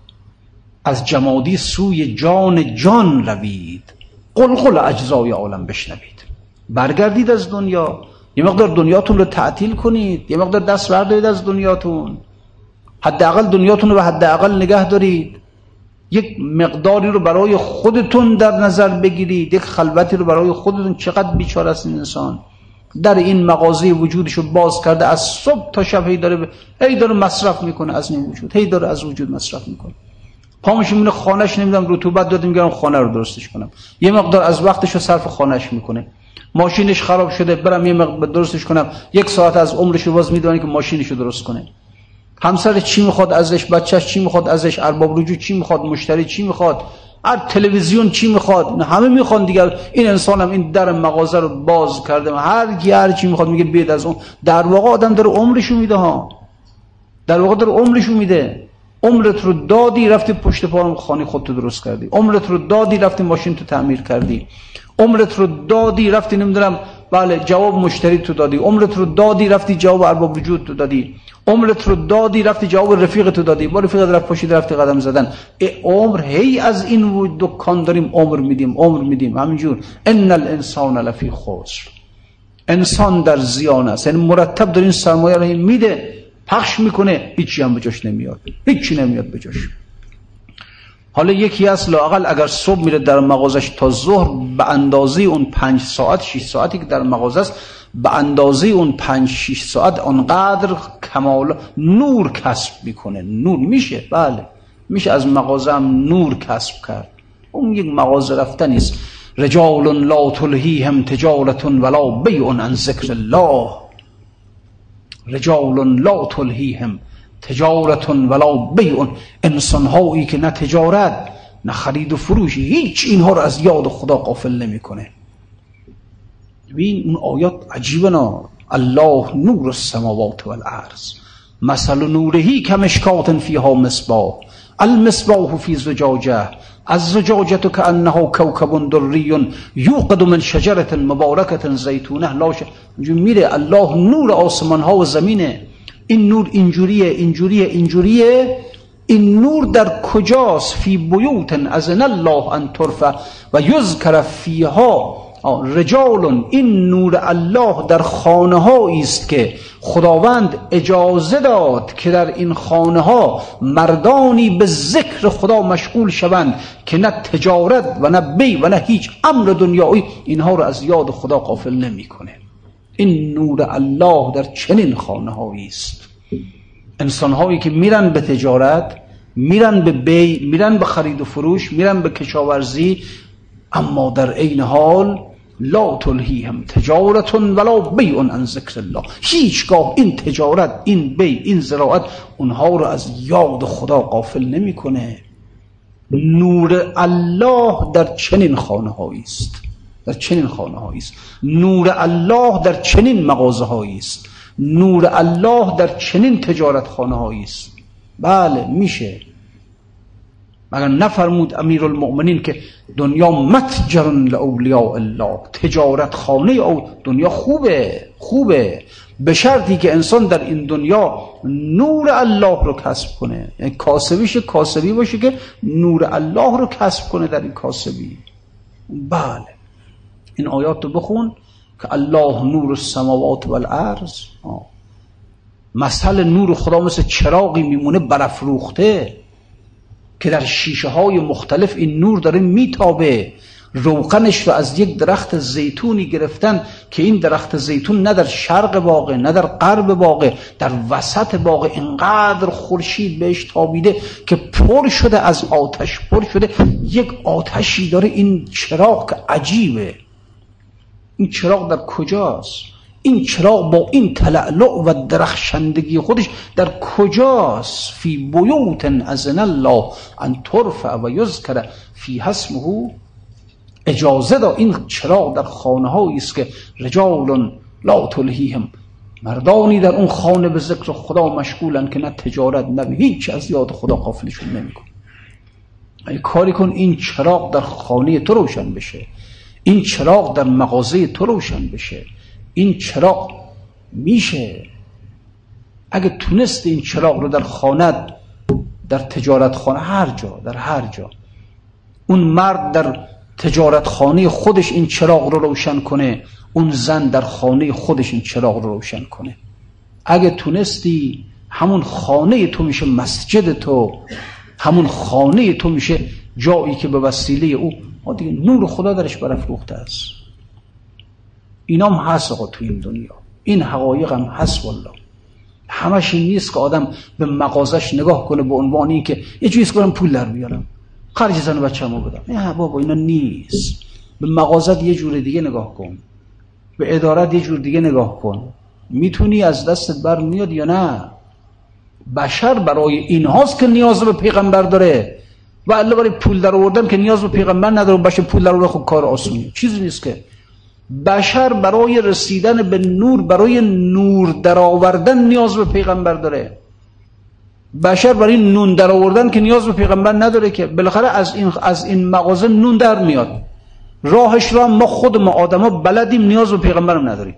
از جمادی سوی جان جان روید. قلقل اجزای عالم بشنوید. برگردید از دنیا. یه مقدار دنیاتون رو تعطیل کنید. یه مقدار دست بردارید از دنیاتون. حداقل دنیاتون رو به حداقل نگه دارید. یک مقداری رو برای خودتون در نظر بگیرید. یک خلوتی رو برای خودتون. چقدر بیچاره است این انسان. در این مغازه وجودش باز کرده. از صبح تا شب هی داره هی داره مصرف می‌کنه از این وجود. هی داره از وجود مصرف می‌کنه. پامش میونه خانهش نمی‌دونم رطوبت داده میگم خانه رو درستش کنم. یه مقدار از وقتش رو صرف خانهش می‌کنه. ماشینش خراب شده برم یه مقدار درستش کنم. یک ساعت از عمرش رو باز می‌دونه که ماشینش رو درست کنه. همسر چی می‌خواد ازش بچهش چی می‌خواد ازش ارباب رجوع چی می‌خواد مشتری چی می‌خواد هر تلویزیون چی می‌خواد همه می‌خوان دیگر این انسان هم این در مغازه رو باز کرده. هر کی هر چی می‌خواد میگه بید از اون. در واقع آدم داره عمرشو میده ها. در واقع داره عمرشو میده. عمرت رو دادی رفتی پشت پا خانه خودتو درست کردی. عمرت رو دادی رفتی ماشین تو تعمیر کردی. عمرت رو دادی رفتی نمی‌دونم بله جواب مشتری تو دادی. عمرت رو دادی رفتی جواب ارباب وجود تو دادی. عمرت رو دادی رفتی جواب رفیق تو دادی. با رفیق رفت پاشید رفتی قدم زدن. ای عمر هی از این دکان داریم عمر میدیم عمر میدیم. همینجور. ان الانسان لفی خسر. انسان در زیان است. یعنی مرتب دارین سرمایه رو میده پخش می‌کنه هیچی هم به جاش نمیاد. هیچی نمیاد به جاش. حالا یکی از لاقل اگر صبح میره در مغازش تا ظهر به اندازه اون پنج ساعت شیش ساعتی که در مغازه است به اندازه اون پنج شیش ساعت آنقدر کمال نور کسب می‌کنه. نور میشه؟ بله. میشه از مغازه هم نور کسب کرد. اون یک مغازه رفتن نیست رجال لا تلهیهم تجارت ولا بیع عن ذکر الله. رجال لا تلهیهم تجارت ولا بیع انسان هایی که نه تجارت نه خرید و فروش هیچ اینها رو از یاد خدا قافل نمی‌کنه. ببین اون آیات عجیبه نه الله نور السماوات والارض. مثل نورهی کمشکات فیها مصباح. المصباح فی زجاجه. از زجاجه که انه کوکب دری یوقد من شجرت مبارکت زیتونه لاش میره. الله نور آسمان ها و زمینه. این نور اینجوریه اینجوریه اینجوریه. این نور در کجاست؟ فی بیوت از الله ان ترفع و یذکر فیها. رجال این نور الله در خانه است که خداوند اجازه داد که در این خانه ها مردانی به ذکر خدا مشغول شوند که نه تجارت و نه بی و نه هیچ امر دنیایی. اینها رو از یاد خدا قافل نمی‌کنه. این نور الله در چنین خانه هایی است. انسان هایی که میرن به تجارت میرن به بی میرن به خرید و فروش میرن به کشاورزی اما در عین حال لا تلهیهم تجارت ولا بیع عن ذکر الله. هیچگاه این تجارت این بی این زراعت اونها رو از یاد خدا قافل نمی‌کنه. نور الله در چنین خانه است. در چنین خانه است. نور الله در چنین مغازه است. نور الله در چنین تجارت خانه است. بله میشه. مگر نفرمود امیر المؤمنین که دنیا متجر لاولیاء الله. تجارت خانه او دنیا خوبه خوبه. به شرطی که انسان در این دنیا نور الله رو کسب کنه. یعنی کاسبیش کاسبی باشه که نور الله رو کسب کنه در این کاسبی. بله. این آیات رو بخون که الله نور السماوات والارض. مثل نور خدا مثل چراغی میمونه برافروخته که در شیشه های مختلف این نور داره میتابه. روغنش رو از یک درخت زیتونی گرفتن که این درخت زیتون نه در شرق باغه نه در غرب باغه در وسط باغه اینقدر خورشید بهش تابیده که پر شده از آتش پر شده. یک آتشی داره این چراغ که عجیبه. این چراغ در کجاست؟ این چراغ با این تلعلع و درخشندگی خودش در کجاست؟ فی بیوت ازن الله ان ترفع و یذکر فی حسمه. اجازه دا این چراغ در خانه هایی است که رجال لا تلهیهم. مردانی در اون خانه به ذکر خدا مشغولن که نه تجارت نه هیچ از یاد خدا قافلشون نمیکن ای کاری کن این چراغ در خانه تو روشن بشه. این چراغ در مغازه تو روشن بشه. این چراغ میشه. اگه تونست این چراغ رو در خانه در تجارت خانه هر جا در هر جا. اون مرد در تجارت خانه خودش این چراغ رو روشن کنه. اون زن در خانه خودش این چراغ رو روشن کنه. اگه تونستی همون خانه تو میشه مسجد تو. همون خانه تو میشه جایی که به وسیله او دیگه نور خدا درش برافروخته است. اینام هست آقا تو این دنیا. این حقایق هم هست والله. همش این نیست که آدم به مغازش نگاه کنه به عنوان این که یه چیز کنم پول در بیارم. خرج زن بچه‌مو بدم. نه بابا اینا نیست. به مغازت یه جور دیگه نگاه کن. به ادارت یه جور دیگه نگاه کن. می‌تونی از دستت بر میاد یا نه؟ بشر برای این هاست که نیاز به پیغمبر داره. و الله برای پول در آوردن که نیاز به پیغمبر نداره بشه پول در آوردن خب کار آسونی. چیزی نیست که. بشر برای رسیدن به نور برای نور درآوردن نیاز به پیغمبر داره. بشر برای نون در که نیاز به پیغمبر نداره که. بالاخره از این از این مغازه نون در میاد. راهش را ما خود ما آدما بلدیم نیاز به پیغمبرم نداریم.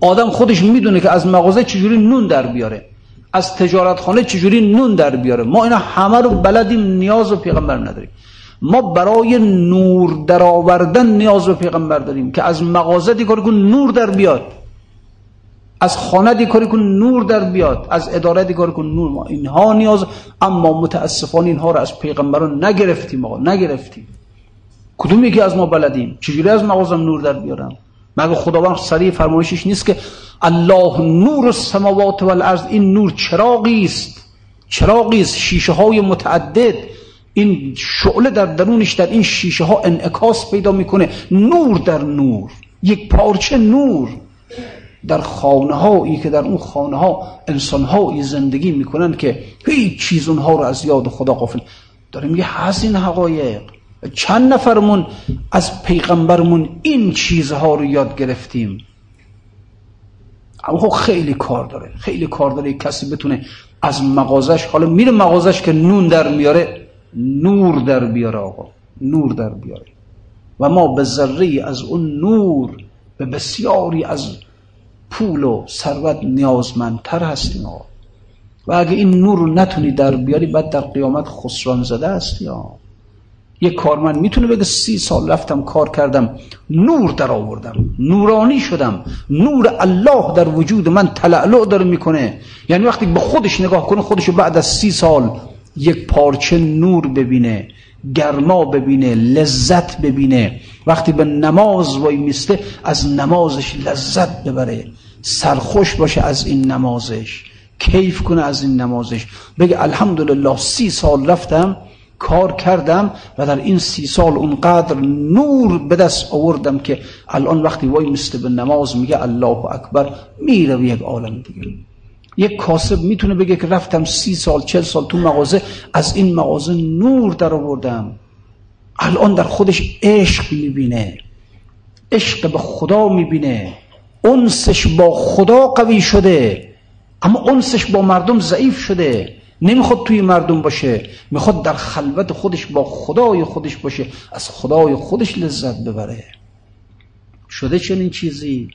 آدم خودش می‌دونه که از مغازه چجوری نون در بیاره. از تجارت خانه چجوری نون در بیاره؟ ما اینا همه رو بلدیم نیاز به پیغمبر نداریم. ما برای نور در آوردن نیاز به پیغمبر داریم که از مغازه دیکاری کن نور در بیاد از خانه دیکاری کن نور در بیاد از اداره دیکاری کن نور ما اینها نیاز اما متاسفانه اینها رو از پیغمبران نگرفتیم آقا نگرفتیم. کدوم یکی از ما بلدیم؟ چجوری از مغازم نور در بیارم مگه خداوند سریع فرمایشش نیست که الله نور السماوات والارض این نور چراغی است. چراغی است شیشه های متعدد. این شعله در درونش در این شیشه ها انعکاس پیدا می‌کنه. نور در نور یک پارچه نور. در خانه هایی که در اون خانه ها انسان هایی زندگی می‌کنن که هیچ چیز اونها رو از یاد خدا قافل داره میگه هست این حقایق. چند نفرمون از پیغمبرمون این چیزها رو یاد گرفتیم؟ اما خب خیلی کار داره خیلی کار داره کسی بتونه از مغازش حالا میره مغازش که نون در میاره نور در بیاره آقا نور در بیاره. و ما به ذره از اون نور به بسیاری از پول و ثروت نیازمندتر هستیم آقا. و اگه این نور رو نتونی در بیاری بعد در قیامت خسران زده است یا یک کارمند می‌تونه بگه سی سال رفتم کار کردم نور در آوردم نورانی شدم نور الله در وجود من تلعلع داره می‌کنه. یعنی وقتی به خودش نگاه کنه خودشو بعد از سی سال یک پارچه نور ببینه گرما ببینه لذت ببینه. وقتی به نماز وای میسته از نمازش لذت ببره. سرخوش باشه از این نمازش کیف کنه از این نمازش. بگه الحمدلله سی سال رفتم کار کردم و در این سی سال اونقدر نور به دست آوردم که الان وقتی وای میسته به نماز میگه الله اکبر میره به یک عالم دیگه. یک کاسب می‌تونه بگه که رفتم سی سال چل سال تو مغازه از این مغازه نور در آوردم. الان در خودش عشق می‌بینه. عشق به خدا می‌بینه. انسش با خدا قوی شده. اما انسش با مردم ضعیف شده. نمی‌خواد توی مردم باشه. می‌خواد در خلوت خودش با خدای خودش باشه. از خدای خودش لذت ببره. شده چنین چیزی؟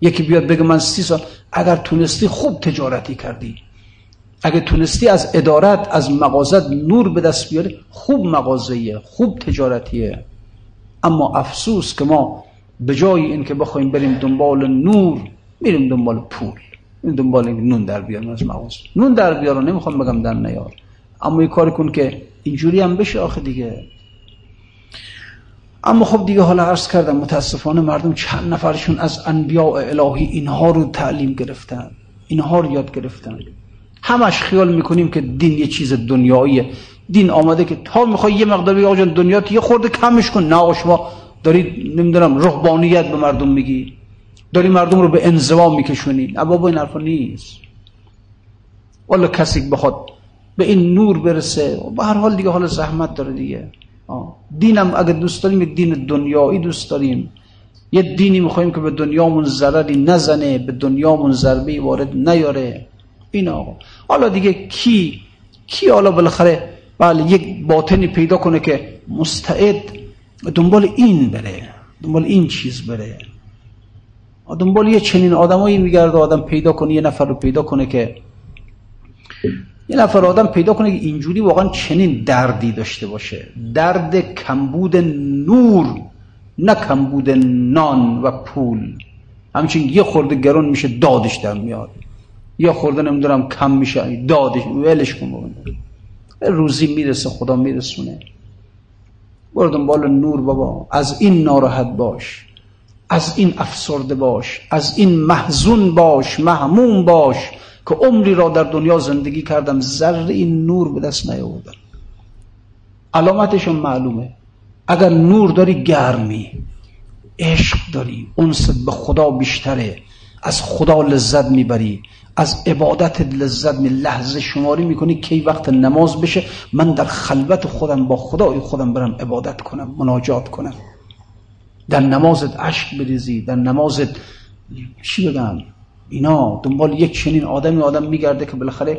یکی بیاد بگه من سی سال اگر تونستی خوب تجارتی کردی. اگر تونستی از ادارت از مغازت نور به دست بیاری خوب مغازهیه خوب تجارتیه. اما افسوس که ما به جای این که بخوایم بریم دنبال نور میریم دنبال پول. این دنبال نون در بیارم از مغازه نون در بیار نمی‌خوام بگم در نیار. اما یه کاری کن که اینجوری هم بشه آخه دیگه. اما خب دیگه حالا عرض کردم متاسفانه مردم چند نفرشون از انبیاء الهی اینها رو تعلیم گرفتن. اینها رو یاد گرفتن. همش خیال می‌کنیم که دین یه چیز دنیاییه. دین آمده که تا می‌خوای یه مقدار بگی آقا دنیا یه خورده کمش کن. نه شما دارید نمی‌دونم رهبانیت به مردم میگی. داری مردم رو به انزوا میکشونی. نه بابا این حرفا نیست. والا کسی بخواد به این نور برسه. به هر حال دیگه حال زحمت داره دیگه. دینم اگه دوست داریم دین دنیایی دوست داریم. یه دینی می‌خوایم که به دنیامون ضرری نزنه به دنیامون ضربه وارد نیاره. این آقا. حالا دیگه کی کی حالا بالاخره بله یک باطنی پیدا کنه که مستعد دنبال این بره دنبال این چیز بره. دنبال یه چنین آدمایی میگرده آدم پیدا کنه یه نفر رو پیدا کنه که یه نفر آدم پیدا کنه که اینجوری واقعا چنین دردی داشته باشه. درد کمبود نور نه کمبود نان و پول. همچنین یه خورده گرون میشه دادش در میاد. یا خورده نمی‌دونم کم میشه دادش ولش کن روزی می‌رسه خدا میرسونه. برو دنبال نور بابا. از این ناراحت باش. از این افسرده باش از این محزون باش محموم باش که عمری را در دنیا زندگی کردم ذره این نور به دست نیاوردم. علامتشون معلومه. اگر نور داری گرمی. عشق داری. انست به خدا بیشتره. از خدا لذت می‌بری. از عبادت لذت می لحظه شماری می‌کنی کی وقت نماز بشه. من در خلوت خودم با خدای خودم برم عبادت کنم مناجات کنم. در نمازت عشق بریزی در نمازت چی بگم؟ اینا دنبال یک چنین آدمی آدم میگرده که بالاخره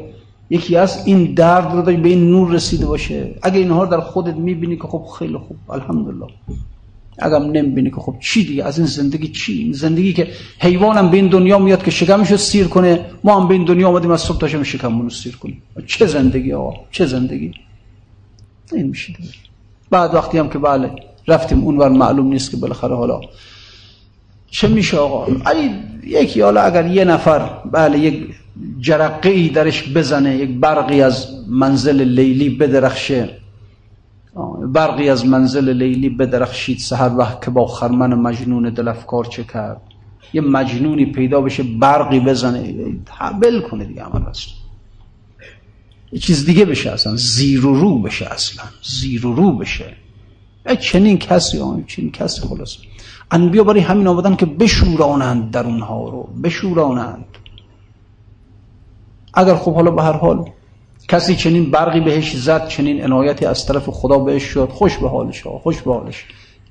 یکی از این درد رو به این نور رسیده باشه. اگه اینها در خودت می‌بینی که خب خیلی خوب الحمدلله. اگم نمی‌بینی که خب چی دیگه؟ از این زندگی چی؟ این زندگی که حیوانم به این دنیا میاد که شکمشو سیر کنه ما هم به این دنیا آمدیم از صبح تا شکممون سیر کنیم. چه زندگی آقا؟ چه زندگی؟ این میشه بعد وقتی هم که بله رفتیم اونور معلوم نیست که بالاخره حالا چه میشه آقا؟ اگه یکی حالا اگر یه نفر بله یک جرقه ای درش بزنه یک برقی از منزل لیلی بدرخشه. برقی از منزل لیلی بدرخشید سهر وقت که با خرمن مجنون دلفکار چه کرد؟ یه مجنونی پیدا بشه برقی بزنه. بل کنه دیگه عمل اصلا یه چیز دیگه بشه اصلا زیر و رو بشه اصلا زیر و رو بشه. چنین کسی چنین کسی خلاص. انبیا برای همین آمدن که بشورانند در اونها رو بشورانند. اگر خب حالا به هر حال کسی چنین برقی بهش زد چنین عنایتی از طرف خدا بهش شد خوش به حالش ها خوش به حالش.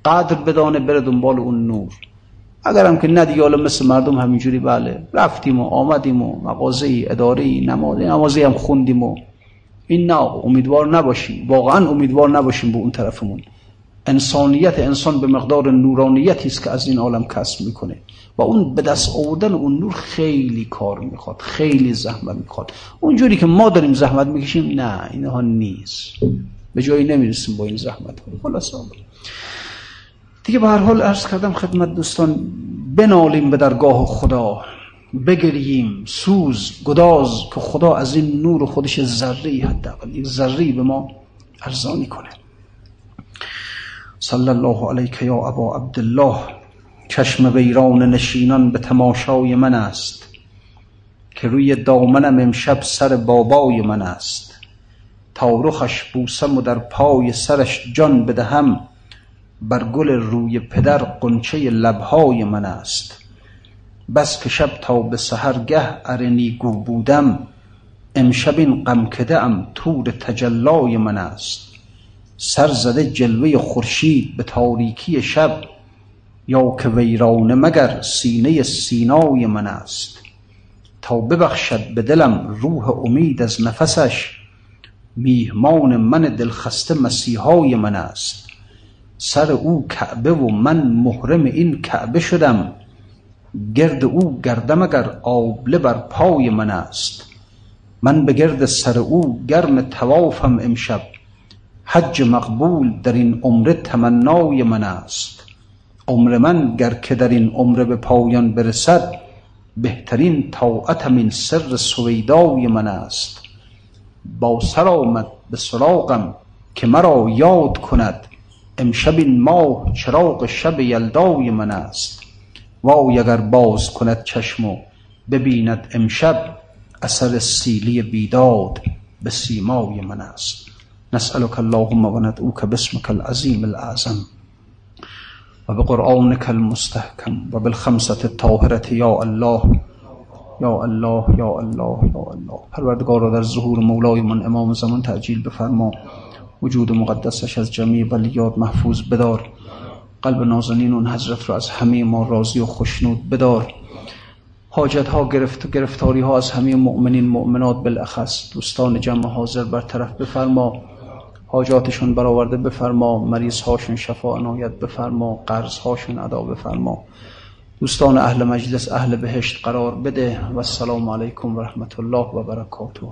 قدر بدانه بره دنبال اون نور. اگرم که ندیگه حالا مثل مردم همینجوری بله رفتیم و آمدیم و مغازه اداره نماز نمازی هم خوندیم و این نه امیدوار نباشیم واقعا امیدوار نباشیم به اون طرفمون. انسانیت انسان به مقدار نورانیتی است که از این عالم کسب می‌کنه. و اون به دست آوردن اون نور خیلی کار می‌خواد خیلی زحمت می‌خواد. اونجوری که ما داریم زحمت می‌کشیم نه اینها نیست. به جایی نمی‌رسیم با این زحمت. خلاص دیگه به هر حال عرض کردم خدمت دوستان بنالیم به درگاه خدا بگریم سوز گداز که خدا از این نور خودش ذره حداقل یک ذره به ما ارزانی کنه. صلی الله علیک یا ابا عبدالله چشم ویران نشینان به تماشای من است که روی دامنم امشب سر بابای من است تا رخش بوسم و در پای سرش جان بدهم بر گل روی پدر قنچه لبهای من است بس که شب تا به سهرگه ارنی گو بودم امشب این غمکده ام تور تجلای من است سر زده جلوه خورشید به تاریکی شب یا که ویرانه مگر سینه سینای من است. تا ببخشد به دلم روح امید از نفسش میهمان من دلخسته مسیحای من است. سر او کعبه و من محرم این کعبه شدم. گرد او گردم اگر آبله بر پای من است. من به گرد سر او گرم توافم امشب. حج مقبول در این عمره تمنای من است. عمر من گر که در این عمره به پایان برسد بهترین طاعتم این سر سویدای من است. با سر آمد به سراغم که مرا یاد کند امشب این ماه چراغ شب یلدای من است. وای اگر باز کند چشم و ببیند امشب اثر سیلی بیداد به سیمای من است. نسألك اللهم وندعوك باسمك العظيم الأعظم. وبقرآنك المستحكم وبالخمسة الطاهرة یا الله یا الله یا الله یا الله. پروردگار را در ظهور مولای من امام زمان تعجیل بفرما. وجود مقدسش از جمعی ولیات محفوظ بدار. قلب نازنین اون حضرت را از همه ما راضی و خشنود بدار. حاجت ها گرفت گرفتاری ها از همه مؤمنین مؤمنات بالاخص. دوستان جمع حاضر برطرف بفرما. حاجاتشون برآورده بفرما مریض هاشون شفا عنایت بفرما قرض هاشون ادا بفرما. دوستان اهل مجلس اهل بهشت قرار بده. و السلام علیکم و رحمت الله و برکاته.